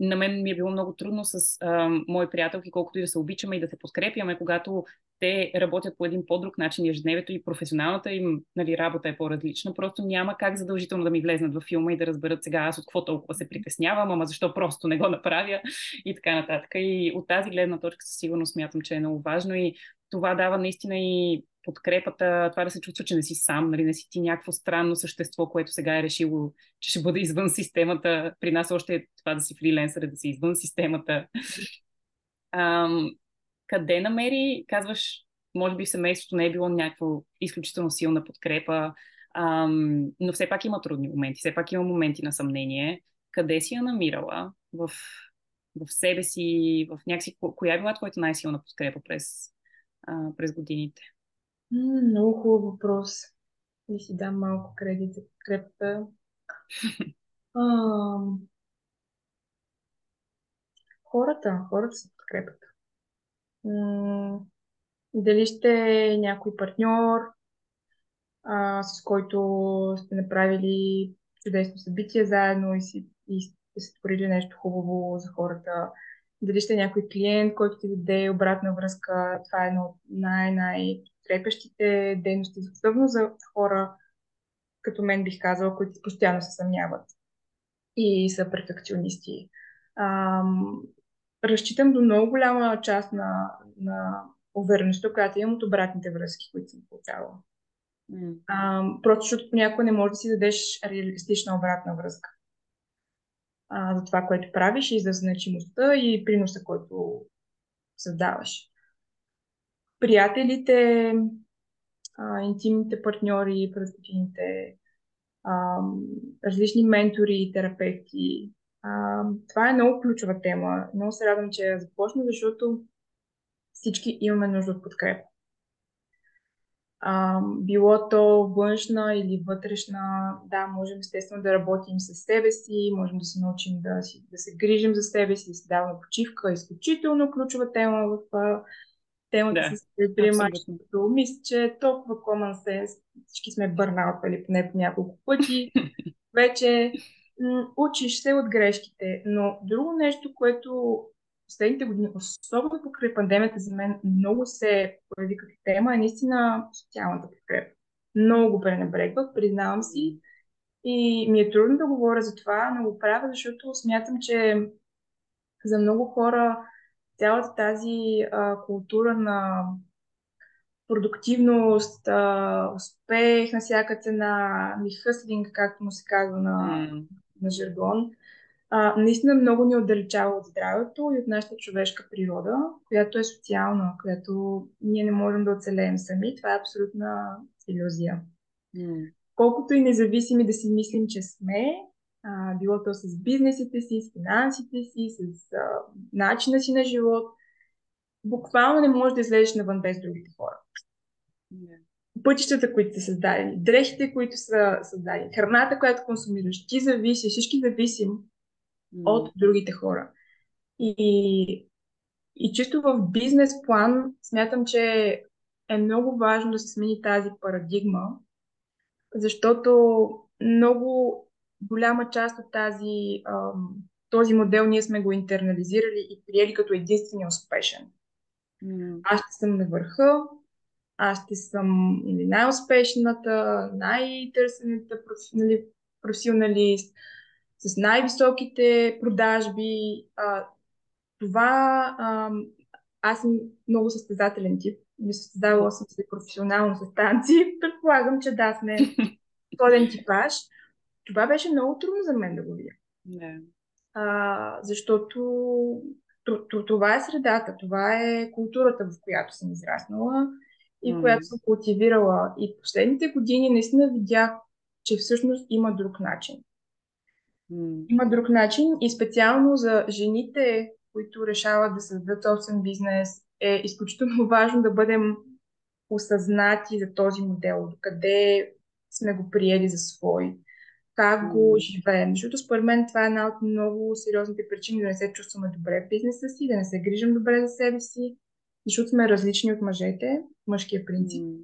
на мен ми е било много трудно с а, мои приятелки, колкото и да се обичаме и да се подкрепяме, когато те работят по един по-друг начин, ежедневието и професионалната им нали, работа е по-различна. Просто няма как задължително да ми влезнат във филма и да разберат сега аз от какво толкова се притеснявам, ама защо просто не го направя и така нататък. И от тази гледна точка със сигурност смятам, че е много важно и това дава наистина и подкрепата, това да се чувства, че не си сам, нали, не си ти някакво странно същество, което сега е решило, че ще бъде извън системата. При нас още е това да си фриленсър, да си извън системата. Ам, къде намери, казваш, може би семейството не е било някакво изключително силна подкрепа, ам, но все пак има трудни моменти, все пак има моменти на съмнение. Къде си я намирала? В, в себе си, в някакси, коя е била твоята най-силна подкрепа през, а, през годините? много хубав въпрос. Да си дам малко кредит за подкрепата. хората, хората са подкрепата. Дали ще е някой партньор, а, с който сте направили чудесно събитие заедно и, си, и сте створили нещо хубаво за хората. Дали ще е някой клиент, който ти даде обратна връзка. Това е едно от най-най дейности, особено за хора, като мен бих казала, които постоянно се съмняват и са перфекционисти. Ам, разчитам до много голяма част на, на увереността, която имам от обратните връзки, които съм получавала. Mm. Просто защото понякога не можеш да си дадеш реалистична обратна връзка а, за това, което правиш и за значимостта и приноса, който създаваш приятелите, а, интимните партньори през годините, а, различни ментори и терапевти. А, това е много ключова тема. Много се радвам, че я започна, защото всички имаме нужда от подкрепа. А, било то външна или вътрешна, да, можем естествено да работим с себе си, можем да се научим да, си, да се грижим за себе си, да си даваме почивка. Изключително ключова тема в темата да, с предприемачеството. Мисля, че е толкова common sense. Всички сме бърнаутали поне по няколко пъти. Вече учиш се от грешките. Но друго нещо, което последните години, особено покрай пандемията, за мен много се появи като тема, е наистина социалната подкрепа. Много пренебрегвах, признавам си. И ми е трудно да говоря за това, но го правя, защото смятам, че за много хора цялата тази а, култура на продуктивност, а, успех на всяка цена, ми хъслинг, както му се казва на, mm. на жаргон, а, наистина много ни отдалечава от здравето и от нашата човешка природа, която е социална, която ние не можем да оцелеем сами. Това е абсолютна иллюзия. Mm. Колкото и независими да си мислим, че сме, а, било то с бизнесите си, с финансите си, с а, начина си на живот, буквално не можеш да излезеш навън без другите хора. Yeah. Пътищата, които са създадени, дрехите, които са създадени, храната, която консумираш, ти зависи, всички зависим mm. от другите хора. И, и чисто в бизнес план смятам, че е много важно да се смени тази парадигма, защото много голяма част от тази, този модел ние сме го интернализирали и приели като единствения успешен. Mm. Аз ще съм на върха, аз ще съм нали, най-успешната, най-търсената нали, професионалист, с най-високите продажби. А, това а, аз съм много състезателен тип. Не състезавала съм се професионално с танци. Предполагам, че да, сме сходен типаж. Това беше много трудно за мен да го видя. Yeah. А, защото това е средата, това е културата, в която съм израснала и mm. която съм култивирала. И последните години наистина видях, че всъщност има друг начин. Mm. Има друг начин и специално за жените, които решават да създадат собствен бизнес, е изключително важно да бъдем осъзнати за този модел, докъде сме го приели за свой, как го живеем. Защото според мен това е една от много сериозните причини да не се чувстваме добре в бизнеса си, да не се грижим добре за себе си, защото сме различни от мъжете, мъжкия принцип. Mm.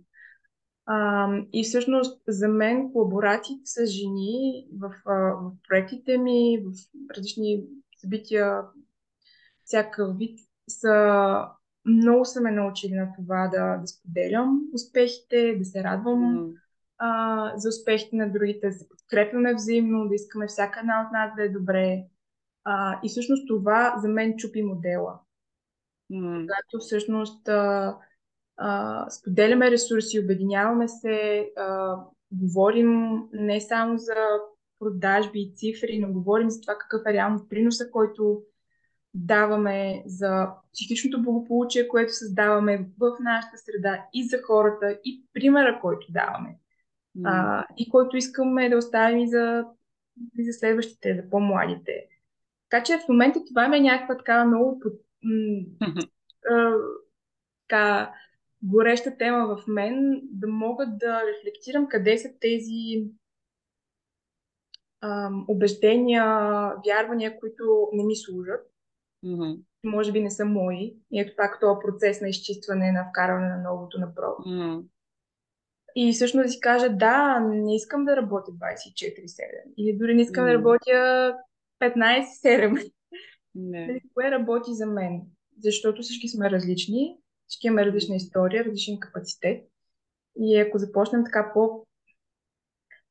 А, и всъщност за мен колаборациите с жени в, в проектите ми, в различни събития, всякакъв вид, са много са ме научили на това да, да споделям успехите, да се радвам mm. А, за успехите на другите, да се подкрепяме взаимно, да искаме всяка една от нас да е добре. А, и всъщност това за мен чупи модела. Mm. Когато всъщност а, а, споделяме ресурси, обединяваме се, а, говорим не само за продажби и цифри, но говорим за това какъв е реално приноса, който даваме за психичното благополучие, което създаваме в нашата среда и за хората, и примера, който даваме. А, и който искаме да оставим и за, и за следващите, за по-младите. Така че в момента това е някаква такава много м- а, така, гореща тема в мен, да мога да рефлектирам къде са тези ам, убеждения, вярвания, които не ми служат. Mm-hmm. Може би не са мои. И ето пак този процес на изчистване, на вкарване на новото напров. Mm-hmm. И всъщност да си кажа, да, не искам да работя 24-7. Или дори не искам mm-hmm. да работя 15-7. Не. Кое работи за мен? Защото всички сме различни всички имаме различна история, различен капацитет. И ако започнем така по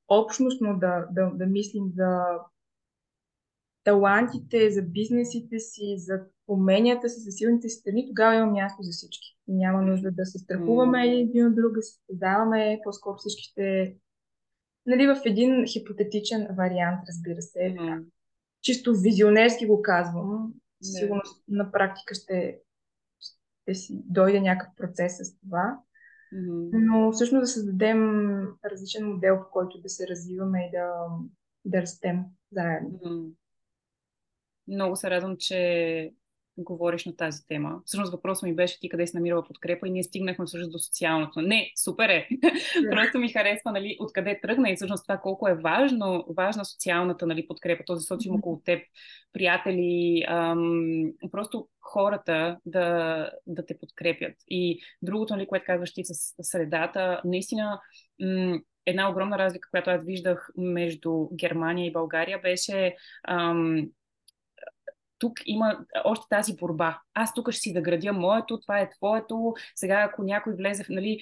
общностно да, да, да мислим за талантите, за бизнесите си, за уменията си, за силните си страни, тогава има място за всички. Няма нужда да се страхуваме mm. един от друг, да се създаваме, по-скоро всички ще... Нали, в един хипотетичен вариант, разбира се. Mm. Чисто визионерски го казвам. Yeah. Сигурно на практика ще ще си дойде някакъв процес с това. Mm-hmm. Но всъщност да създадем различен модел, в който да се развиваме и да, да растем заедно. Mm-hmm. Много се радвам, че говориш на тази тема. Всъщност въпросът ми беше ти къде си намирала подкрепа и ние стигнахме всъщност до социалното. Не, супер е! Просто ми харесва нали, откъде тръгна и всъщност това колко е важно, важна социалната нали, подкрепа, този социум около теб, приятели, ам, просто хората да, да те подкрепят. И другото, нали, което казваш ти с средата, наистина м- една огромна разлика, която аз виждах между Германия и България беше ам, тук има още тази борба. Аз тук ще си да градя моето, това е твоето. Сега, ако някой влезе в нали,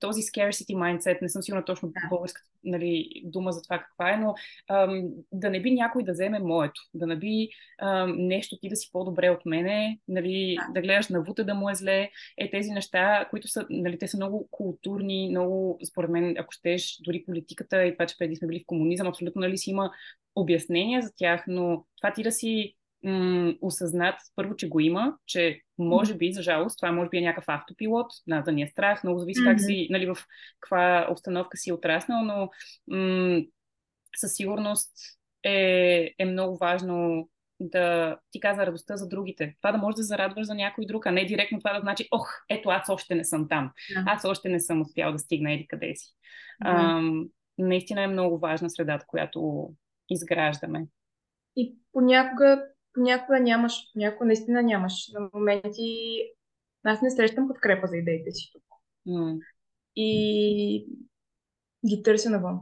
този scarcity mindset, не съм сигурна точно да. българската нали, дума за това каква е, но ам, да не би някой да вземе моето, да не би ам, нещо ти да си по-добре от мене, нали, да. да гледаш на вута да му е зле, е тези неща, които са, нали, те са много културни, много, според мен, ако щеш, дори политиката и това, че преди сме били в комунизъм, абсолютно нали, си има обяснения за тях, но това ти да си м- осъзнат първо, че го има, че може би, за жалост, това може би е някакъв автопилот, на да ни е страх, много зависи mm-hmm. как си, нали, в каква обстановка си отраснал, но м- със сигурност е, е много важно да ти каза радостта за другите. Това да може да зарадваш за някой друг, а не директно това да значи, ох, ето аз още не съм там. Yeah. Аз още не съм успял да стигна еди къде си. Yeah. Ам, наистина е много важна средата, която изграждаме. И понякога понякога нямаш, понякога наистина нямаш. На моменти аз не срещам подкрепа за идеите си тук. Mm. И ги търся навън.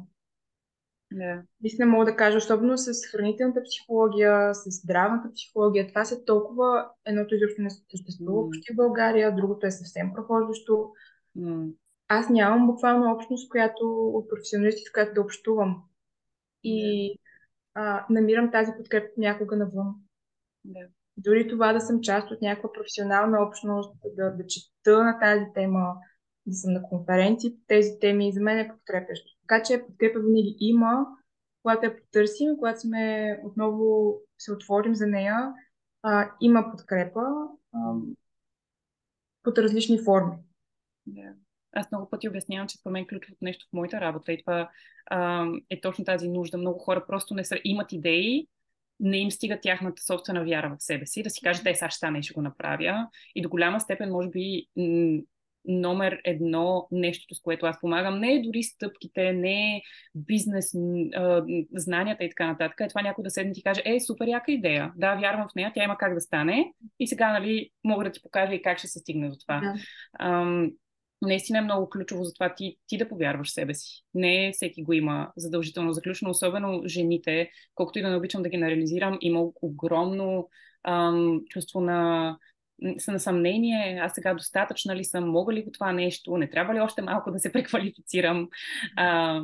Yeah. Наистина мога да кажа, особено с хранителната психология, с здравната психология, това се толкова, едното изобщо не съществува mm. почти в България, другото е съвсем прохождащо. Mm. Аз нямам буквално общност, която от професионалисти, с която да общувам. И yeah. а, намирам тази подкрепа някога навън. Да. Дори това да съм част от някаква професионална общност, да, да чета на тази тема, да съм на конференции по тези теми, за мен е подкрепящо. Така че подкрепа винаги има, когато я потърсим, когато сме отново се отворим за нея, а, има подкрепа а, под различни форми. Да. Аз много пъти обяснявам, че според мен ключовото нещо в моята работа и това а, е точно тази нужда. Много хора просто не са, имат идеи, не им стига тяхната собствена вяра в себе си, да си кажат, те сега ще стане и ще го направя. И до голяма степен, може би, номер едно нещото, с което аз помагам, не е дори стъпките, не е бизнес, а, знанията и така нататък. Е това някой да седне и ти каже, е, супер яка идея, да, вярвам в нея, тя има как да стане и сега, нали, мога да ти покажа и как ще се стигне до това. Да. Ам, наистина е много ключово за това ти, ти да повярваш в себе си. Не всеки го има задължително заключено, особено жените, колкото и да не обичам да ги реализирам, има огромно ам, чувство на са на съмнение, аз сега достатъчна ли съм, мога ли го това нещо, не трябва ли още малко да се преквалифицирам. А,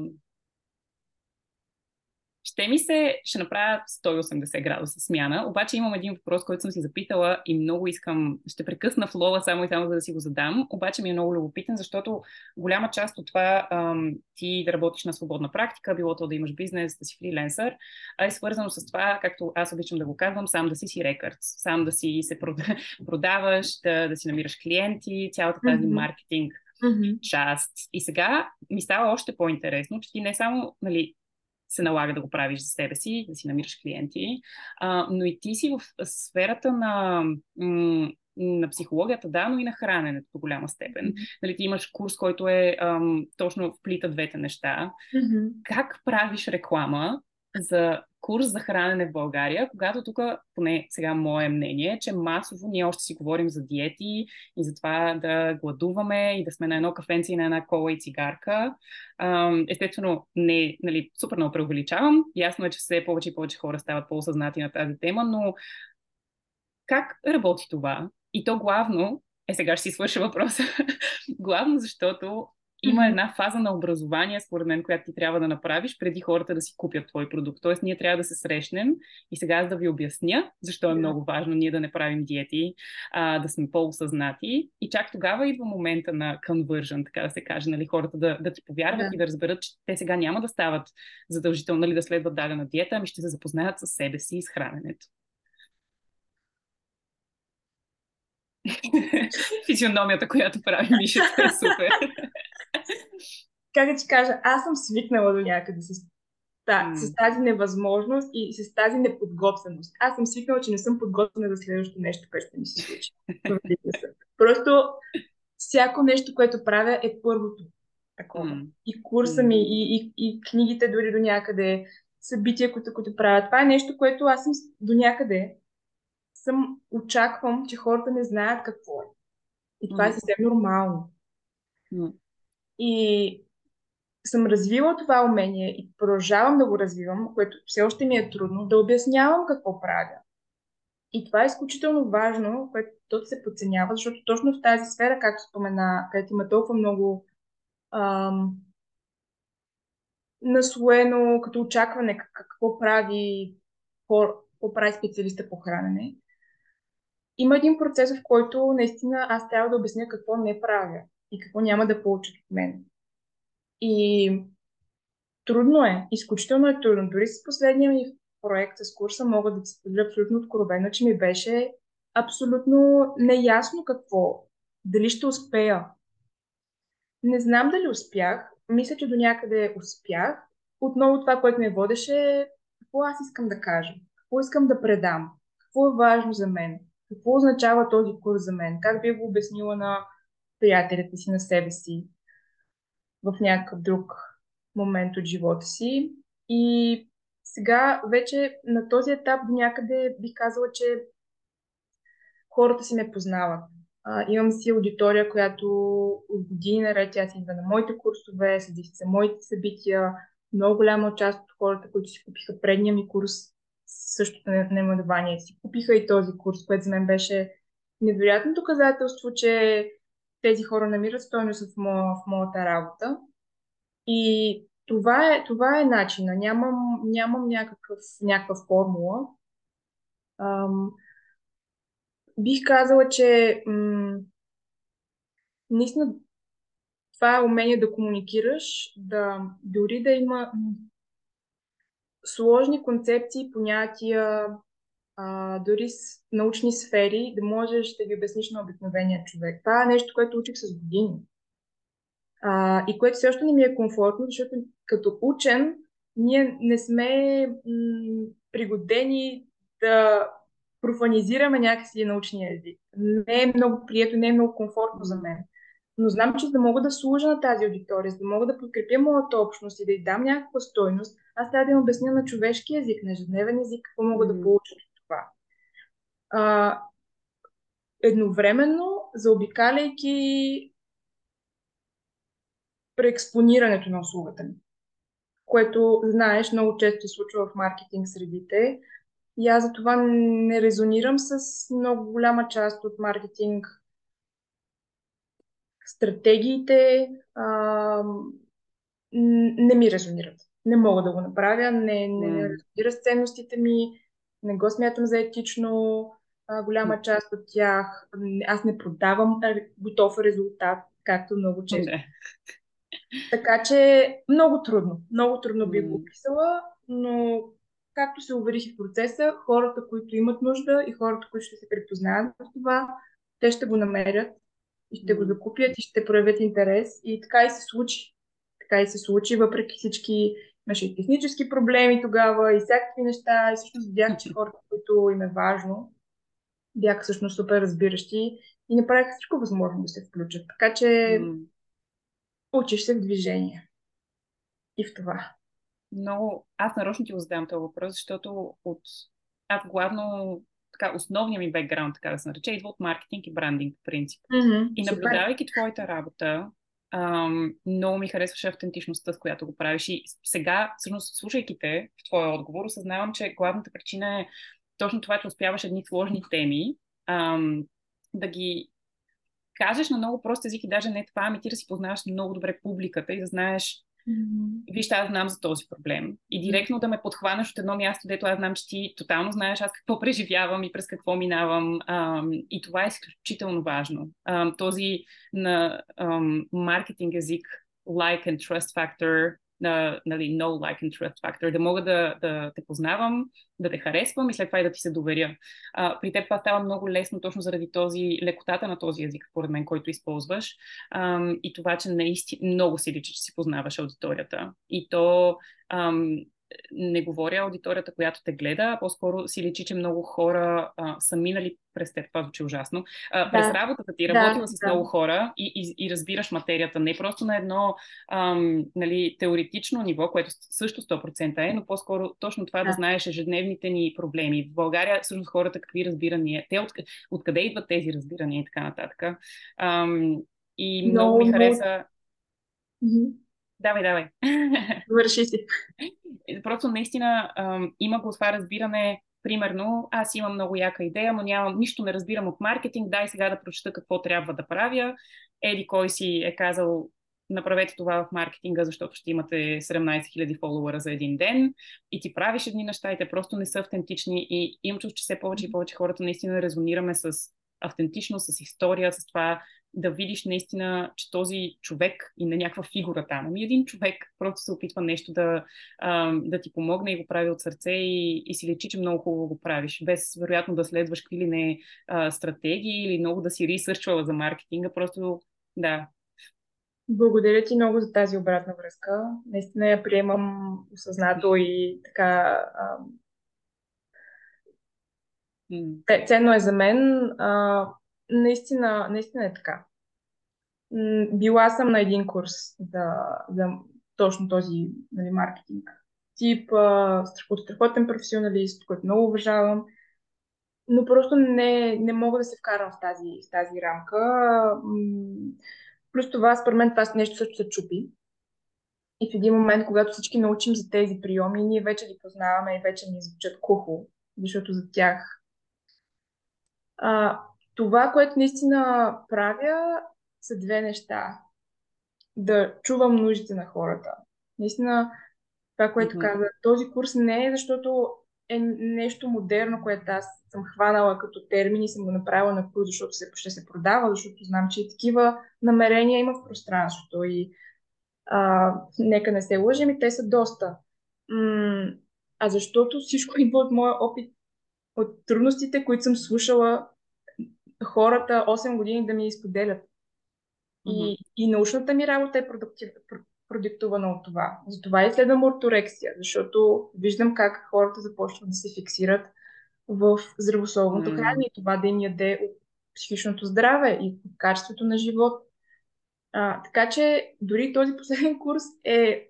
ще ми се, ще направя 180 градуса смяна, обаче имам един въпрос, който съм си запитала и много искам, ще прекъсна флола само и само за да си го задам, обаче ми е много любопитен, защото голяма част от това ам, ти да работиш на свободна практика, било то да имаш бизнес, да си фриленсър, а е свързано с това, както аз обичам да го казвам, сам да си си рекърд, сам да си се продаваш, да, да си намираш клиенти, цялата тази mm-hmm. маркетинг mm-hmm. част. И сега ми става още по-интересно, че ти не само нали, се налага да го правиш за себе си, да си намираш клиенти, а, но и ти си в сферата на, на психологията, да, но и на храненето до голяма степен. Mm-hmm. Нали, ти имаш курс, който е ам, точно вплита двете неща. Mm-hmm. Как правиш реклама за курс за хранене в България, когато тук, поне сега мое мнение, че масово ние още си говорим за диети и за това да гладуваме и да сме на едно кафенце и на една кола и цигарка. Естествено, не, нали, супер много преувеличавам. Ясно е, че все повече и повече хора стават по-осъзнати на тази тема, но как работи това? И то главно, е сега ще си свърша въпроса, главно защото има една фаза на образование, според мен, която ти трябва да направиш преди хората да си купят твой продукт. Тоест, ние трябва да се срещнем и сега аз да ви обясня защо е много важно ние да не правим диети, а, да сме по-осъзнати. И чак тогава идва момента на conversion, така да се каже, нали, хората да, да ти повярват да. и да разберат, че те сега няма да стават задължително нали, да следват дадена диета, ами ще се запознаят с себе си и с храненето. Физиономията, която прави Мишата е супер как да ти кажа, аз съм свикнала до някъде с, да, mm. с тази невъзможност и с тази неподготвеност. Аз съм свикнала, че не съм подготвена за следващото нещо, което ще ми се случи. Просто всяко нещо, което правя е първото. Такова. Mm. И курса ми, и, и, и книгите дори до някъде, събития, които, които правя. Това е нещо, което аз съм до някъде съм очаквам, че хората не знаят какво е. И това mm. е съвсем нормално. Mm. И съм развила това умение и продължавам да го развивам, което все още ми е трудно, да обяснявам какво правя. И това е изключително важно, което то се подценява, защото точно в тази сфера, както спомена, където има толкова много ам, наслоено като очакване какво прави, какво прави специалиста по хранене, има един процес, в който наистина аз трябва да обясня какво не правя и какво няма да получат от мен. И трудно е, изключително е трудно. Дори с последния ми проект с курса мога да се споделя абсолютно откровено, че ми беше абсолютно неясно какво, дали ще успея. Не знам дали успях, мисля, че до някъде успях. Отново това, което ме водеше, какво аз искам да кажа, какво искам да предам, какво е важно за мен, какво означава този курс за мен, как би го обяснила на приятелите си, на себе си в някакъв друг момент от живота си. И сега вече на този етап до някъде бих казала, че хората си ме познават. А, имам си аудитория, която от години наред тя си идва на моите курсове, следи се моите събития. Много голяма част от хората, които си купиха предния ми курс, същото наименование си купиха и този курс, което за мен беше невероятно доказателство, че тези хора намират стойност в, мо, в моята работа. И това е, това е начина. Нямам, нямам някакъв, някаква формула. Ам, бих казала, че м- наистина това е умение да комуникираш, да дори да има сложни концепции, понятия, а, дори с научни сфери, да можеш да ги обясниш на обикновения човек. Това е нещо, което учих с години. А, и което все още не ми е комфортно, защото като учен ние не сме м- пригодени да профанизираме някакси научния език. Не е много прието, не е много комфортно за мен. Но знам, че за да мога да служа на тази аудитория, за да мога да подкрепя моята общност и да й дам някаква стойност, аз трябва да им обясня на човешки език, на ежедневен език, какво мога да получа от това. А, едновременно, заобикаляйки преекспонирането на услугата ми, което, знаеш, много често се случва в маркетинг средите. И аз за това не резонирам с много голяма част от маркетинг стратегиите. А, не ми резонират. Не мога да го направя, не, не, не разбира с ценностите ми, не го смятам за етично, а, голяма част от тях. Аз не продавам готов резултат, както много често. Не. Така че много трудно, много трудно би го описала, но както се уверих в процеса, хората, които имат нужда и хората, които ще се припознаят в това, те ще го намерят и ще го закупят и ще проявят интерес. И така и се случи. Така и се случи, въпреки всички имаше и технически проблеми тогава и всякакви неща. И всъщност видях, че хората, които им е важно, бяха всъщност супер разбиращи и направиха всичко възможно да се включат. Така че mm. учиш се в движение. И в това. Но аз нарочно ти го задам този въпрос, защото от... аз главно така, основният ми бекграунд, така да се нарече, идва от маркетинг и брандинг, по принцип. Mm-hmm, и наблюдавайки супер. твоята работа, много ми харесваше автентичността, с която го правиш. И сега, всъщност, слушайки те в твоя отговор, осъзнавам, че главната причина е точно това, че успяваш едни сложни теми ам, да ги кажеш на много прост език и даже не това, ами ти да си познаваш много добре публиката и да знаеш. Виж, аз знам за този проблем. И директно да ме подхванеш от едно място, дето аз знам, че ти тотално знаеш аз какво преживявам и през какво минавам. Ам, и това е изключително важно. Ам, този на ам, маркетинг език, like and trust factor, на нали, no like and trust factor, да мога да, да те познавам, да те харесвам и след това и да ти се доверя. А, при теб това става много лесно точно заради този лекотата на този език, според мен, който използваш а, и това, че наистина много си личи, че си познаваш аудиторията. И то не говоря аудиторията, която те гледа, а по-скоро си личи, че много хора а, са минали през теб, това звучи ужасно, а, през да. работата ти, работила да, с да. много хора и, и, и разбираш материята, не просто на едно ам, нали, теоретично ниво, което също 100% е, но по-скоро точно това да. да знаеш ежедневните ни проблеми. В България всъщност хората какви разбирания, те от, откъде идват тези разбирания и така нататък. Ам, и много, много ми хареса... Mm-hmm. Давай, давай. Върши си. Просто наистина има го това разбиране примерно, аз имам много яка идея, но нямам, нищо не разбирам от маркетинг, дай сега да прочета какво трябва да правя. Еди кой си е казал, направете това в маркетинга, защото ще имате 17 000 фолуара за един ден и ти правиш едни неща и те просто не са автентични и имам чувство, че все повече и повече хората наистина резонираме с автентичност, с история, с това да видиш наистина, че този човек и на някаква фигура там, ами един човек просто се опитва нещо да, да ти помогне и го прави от сърце и, и си лечи, че много хубаво го правиш, без вероятно да следваш какви ли не стратегии или много да си ресърчвала за маркетинга, просто да. Благодаря ти много за тази обратна връзка. Наистина я приемам осъзнато и така а, Ценно е за мен. А, наистина, наистина е така. Била съм на един курс за, за точно този нали, маркетинг. Тип от страхотен професионалист, който много уважавам, но просто не, не мога да се вкарам в тази, в тази рамка. Плюс това, според мен, това нещо също се чупи. И в един момент, когато всички научим за тези приеми, ние вече ги познаваме и вече ни звучат кухо, защото за тях а, това, което наистина правя, са две неща. Да чувам нуждите на хората. Наистина, това, което mm-hmm. каза, този курс не е защото е нещо модерно, което аз съм хванала като термин и съм го направила на курс, защото се, ще се продава, защото знам, че и такива намерения има в пространството. И а, нека не се лъжим, и те са доста. М- а защото всичко идва от моя опит от трудностите, които съм слушала хората 8 години да ми изподелят. И, и научната ми работа е продуктив, продиктувана от това. Затова изследвам орторексия, защото виждам как хората започват да се фиксират в здравословното mm. хранене и това да им яде от психичното здраве и от качеството на живот. А, така че дори този последен курс е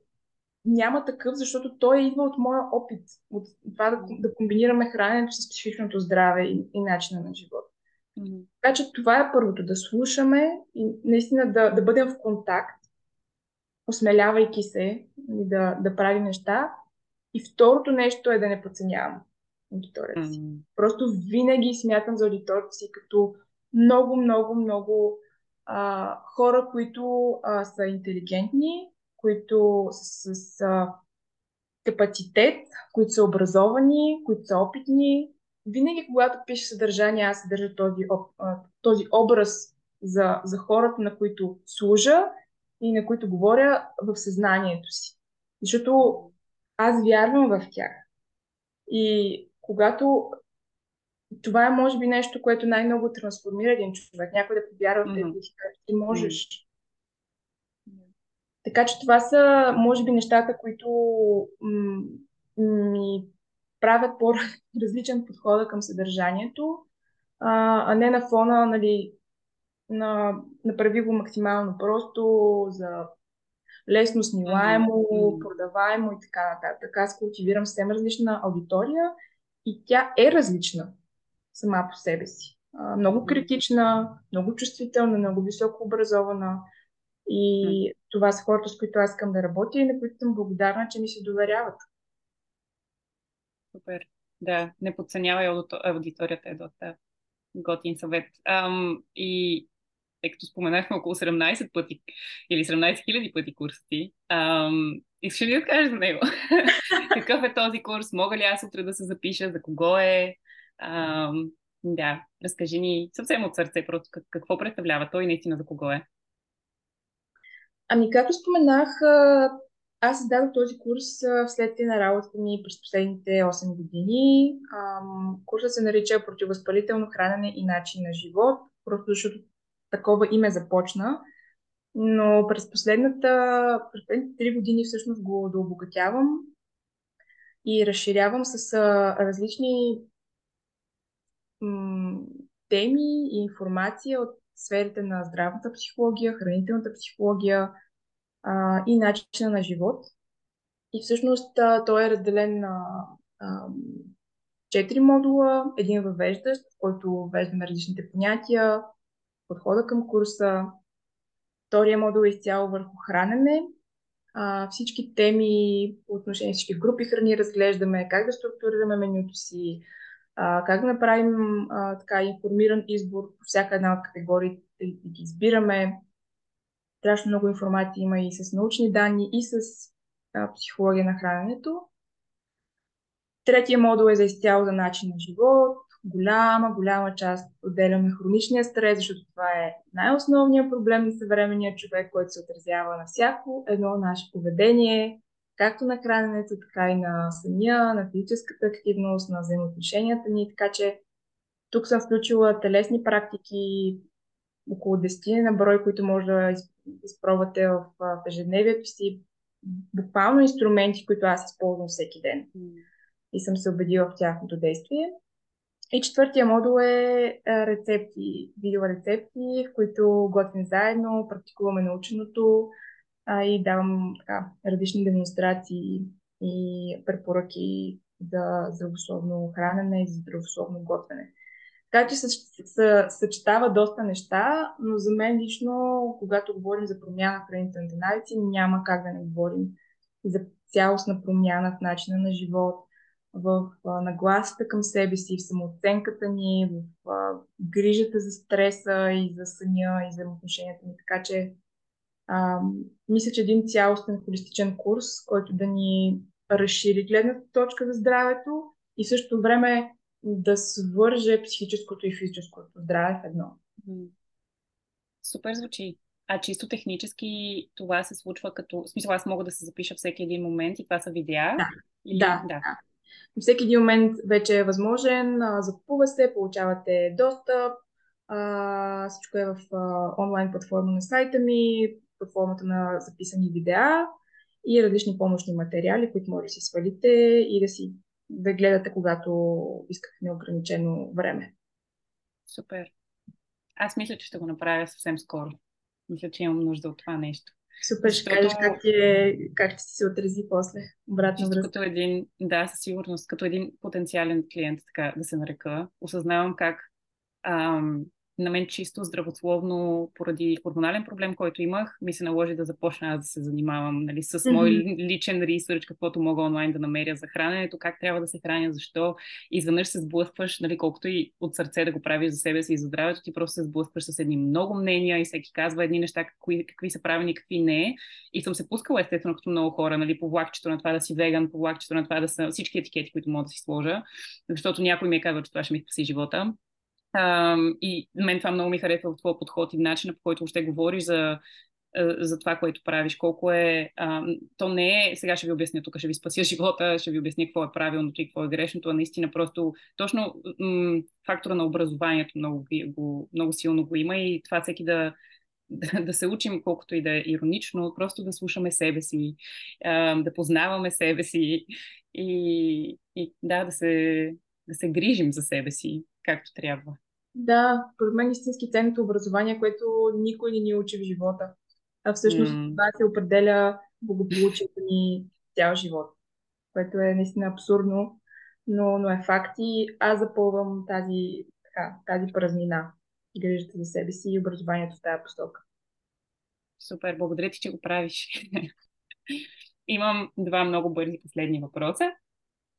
няма такъв, защото той идва от моя опит, от това да, да комбинираме храненето с психичното здраве и, и начина на живот. Mm-hmm. Така че това е първото, да слушаме и наистина да, да бъдем в контакт, осмелявайки се да, да правим неща. И второто нещо е да не подценявам аудиторията си. Mm-hmm. Просто винаги смятам за аудиторията си като много, много, много а, хора, които а, са интелигентни, които са с а, капацитет, които са образовани, които са опитни. Винаги, когато пиша съдържание, аз съдържа този, този образ за, за хората, на които служа и на които говоря в съзнанието си. Защото аз вярвам в тях. И когато това е, може би, нещо, което най-много трансформира един човек. Някой да повярва в тези mm-hmm. ти можеш. Така че това са, може би, нещата, които м- ми правят по-различен подход към съдържанието, а, а не на фона, нали, на, направи го максимално просто, за лесно снимаемо, mm-hmm. продаваемо и така нататък. Аз култивирам съвсем различна аудитория и тя е различна сама по себе си. А, много критична, много чувствителна, много високо образована. И това са хората, с които аз искам да работя и на които съм благодарна, че ми се доверяват. Супер. Да, не подценявай аудиторията е доста готин съвет. Ам, и тъй като споменахме около 17 пъти или 17 хиляди пъти курса ти, ам, искаш ли да кажеш за него? Какъв е този курс? Мога ли аз утре да се запиша? За кого е? Ам, да, разкажи ни съвсем от сърце просто какво представлява той и наистина за кого е. Ами, както споменах, аз създадох този курс вследствие на работата ми през последните 8 години. Курсът се нарича Противовъзпалително хранене и начин на живот, просто защото такова име започна. Но през последната, през последните 3 години всъщност го дообогатявам и разширявам с различни теми и информация от сферите на здравната психология, хранителната психология а, и начина на живот. И всъщност а, той е разделен на четири модула. Един въвеждащ, в който веждаме различните понятия, подхода към курса. Втория модул е изцяло върху хранене. А, всички теми по отношение всички групи храни разглеждаме, как да структурираме менюто си, а, как да направим а, така информиран избор по всяка една от категориите да ги избираме. Страшно много информация има и с научни данни, и с а, психология на храненето. Третия модул е за изцяло за начин на живот. Голяма, голяма част отделяме хроничния стрес, защото това е най-основният проблем на съвременния човек, който се отразява на всяко едно наше поведение, както на храненето, така и на съня, на физическата активност, на взаимоотношенията ни. Така че тук съм включила телесни практики, около 10 на брой, които може да изпробвате в, в ежедневието си. Буквално инструменти, които аз използвам всеки ден. И съм се убедила в тяхното действие. И четвъртия модул е рецепти, видеорецепти, в които готвим заедно, практикуваме наученото, а и давам така, различни демонстрации и препоръки за здравословно хранене и за здравословно готвене. Така че съчетава доста неща, но за мен лично, когато говорим за промяна в хранителните навици, няма как да не говорим за цялостна промяна в начина на живот, в нагласата към себе си, в самооценката ни, в грижата за стреса и за съня и за отношенията ни. Така че а, мисля, че един цялостен холистичен курс, който да ни разшири гледната точка за здравето и в същото време да свърже психическото и физическото здраве в едно. Супер звучи. А чисто технически това се случва като... В смисъл, аз мога да се запиша всеки един момент и това са видеа? Да. Или... да, да. Всеки един момент вече е възможен, закупува се, получавате достъп, а, всичко е в а, онлайн платформа на сайта ми, под формата на записани видеа и различни помощни материали, които може да си свалите и да си да гледате, когато искате неограничено време. Супер. Аз мисля, че ще го направя съвсем скоро. Мисля, че имам нужда от това нещо. Супер, ще Защото... кажеш как, ти е, как ще се отрази после. Обратно връзка. Като един, да, със сигурност, като един потенциален клиент, така да се нарека, осъзнавам как ам, на мен чисто здравословно, поради хормонален проблем, който имах, ми се наложи да започна да се занимавам нали, с мой mm-hmm. личен ресърч, каквото мога онлайн да намеря за храненето, как трябва да се храня, защо. Изведнъж се сблъскваш, нали, колкото и от сърце да го правиш за себе си и за здравето, ти просто се сблъскваш с едни много мнения и всеки казва едни неща, какви, какви са правени, какви не. И съм се пускала естествено като много хора, нали, по влакчето на това да си веган, по влакчето на това да са всички етикети, които мога да си сложа, защото някой ми е казал, че това ще ми спаси живота. А, и мен това много ми харесва в твоя подход и начина по който още говориш за, за това, което правиш. Колко е. То не е. Сега ще ви обясня, тук ще ви спася живота, ще ви обясня какво е правилното и какво е грешното, а наистина просто точно м- фактора на образованието много, го, много силно го има и това всеки да, да, да се учим, колкото и да е иронично, просто да слушаме себе си, да познаваме себе си и, и да, да се, да се грижим за себе си както трябва. Да, според мен истински ценното образование, което никой не ни учи в живота. А всъщност mm. това се определя благополучието ни цял живот, което е наистина абсурдно, но, но е факт и аз запълвам тази, така, тази празнина. Грижата за себе си и образованието в тази посока. Супер, благодаря ти, че го правиш. Имам два много бързи последни въпроса.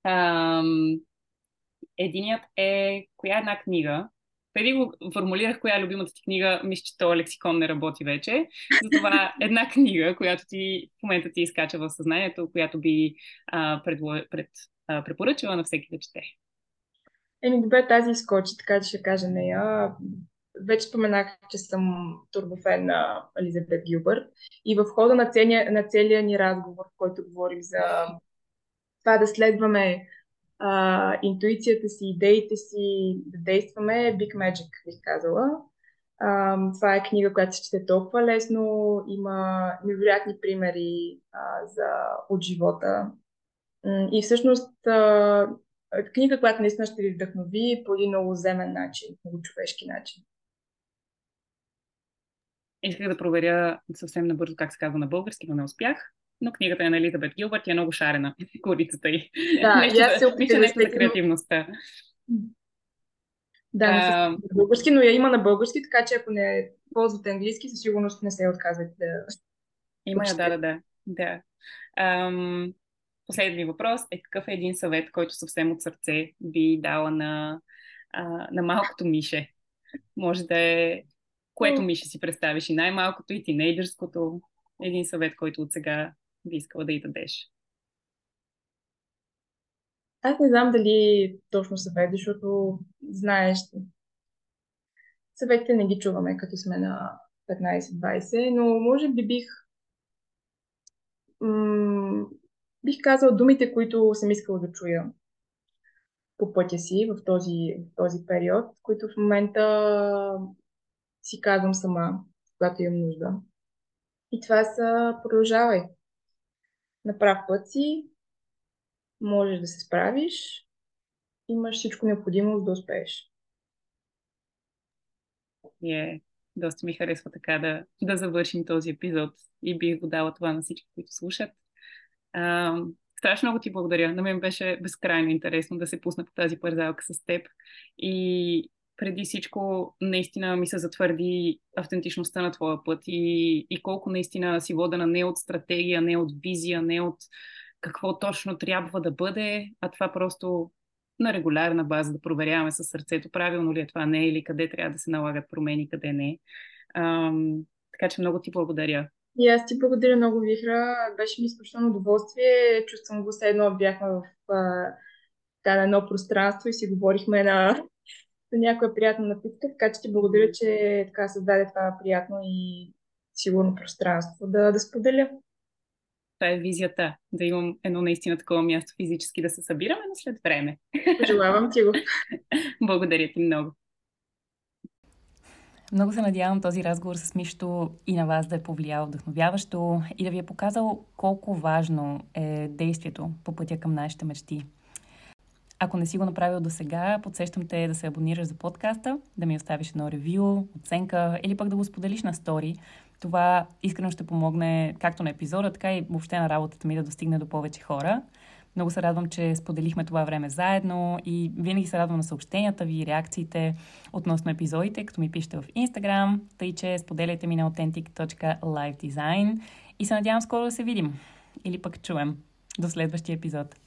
Ам, единият е коя е една книга, преди го формулирах коя е любимата ти книга, мисля, че този лексикон не работи вече. Затова една книга, която ти в момента ти изкача в съзнанието, която би а, предло... пред, а, препоръчала на всеки да чете. Еми, добре, тази изкочи, така че ще кажа нея. Вече споменах, че съм турбофен на Елизабет Гилбърт и в хода на целия, на целия ни разговор, в който говорим за това да следваме а, интуицията си, идеите си да действаме Big Magic, бих казала. А, това е книга, която се чете толкова лесно, има невероятни примери а, за, от живота. И всъщност а, книга, която наистина ще ви вдъхнови по един много земен начин, много човешки начин. Исках да проверя съвсем набързо как се казва на български, но не успях но книгата е на Елизабет Гилбърт и е много шарена, корицата й. Да, нещо, аз се опитам нещо за креативността. Да, а... на български, но я има на български, така че ако не ползвате английски, със сигурност не се отказвате да... Има я, да, да, да. да. Ам... последният въпрос е какъв е един съвет, който съвсем от сърце би дала на, а, на малкото Мише? Може да е което Мише си представиш и най-малкото, и тинейджърското. Един съвет, който от сега би искала да й дадеш. Аз не знам дали точно съвет, защото знаеш, съветите не ги чуваме, като сме на 15-20, но може би бих м- бих казал думите, които съм искала да чуя по пътя си в този, в този период, които в момента си казвам сама, когато имам нужда. И това са продължавай. На прав път си, можеш да се справиш, имаш всичко необходимо да успееш. Е, доста ми харесва така да, да завършим този епизод и бих го дала това на всички, които слушат. А, страшно много ти благодаря. На мен беше безкрайно интересно да се пусна по тази парзалка с теб. И преди всичко наистина ми се затвърди автентичността на твоя път и, и колко наистина си водена не от стратегия, не от визия, не от какво точно трябва да бъде, а това просто на регулярна база да проверяваме със сърцето правилно ли е това не или къде трябва да се налагат промени, къде не. Ам, така че много ти благодаря. И аз ти благодаря много, Вихра. Беше ми изключително удоволствие. Чувствам го все едно бяхме в а, едно пространство и си говорихме на, на някоя приятна напитка, така че ти благодаря, че така създаде това приятно и сигурно пространство да, да споделя. Това е визията, да имам едно наистина такова място физически да се събираме, но след време. Пожелавам ти го. Благодаря ти много. Много се надявам този разговор с Мишто и на вас да е повлиял вдъхновяващо и да ви е показал колко важно е действието по пътя към нашите мечти. Ако не си го направил до сега, подсещам те да се абонираш за подкаста, да ми оставиш едно ревю, оценка или пък да го споделиш на стори. Това искрено ще помогне както на епизода, така и въобще на работата ми да достигне до повече хора. Много се радвам, че споделихме това време заедно и винаги се радвам на съобщенията ви реакциите относно епизодите, като ми пишете в Instagram, тъй че споделяйте ми на authentic.lifedesign и се надявам скоро да се видим или пък чуем. До следващия епизод.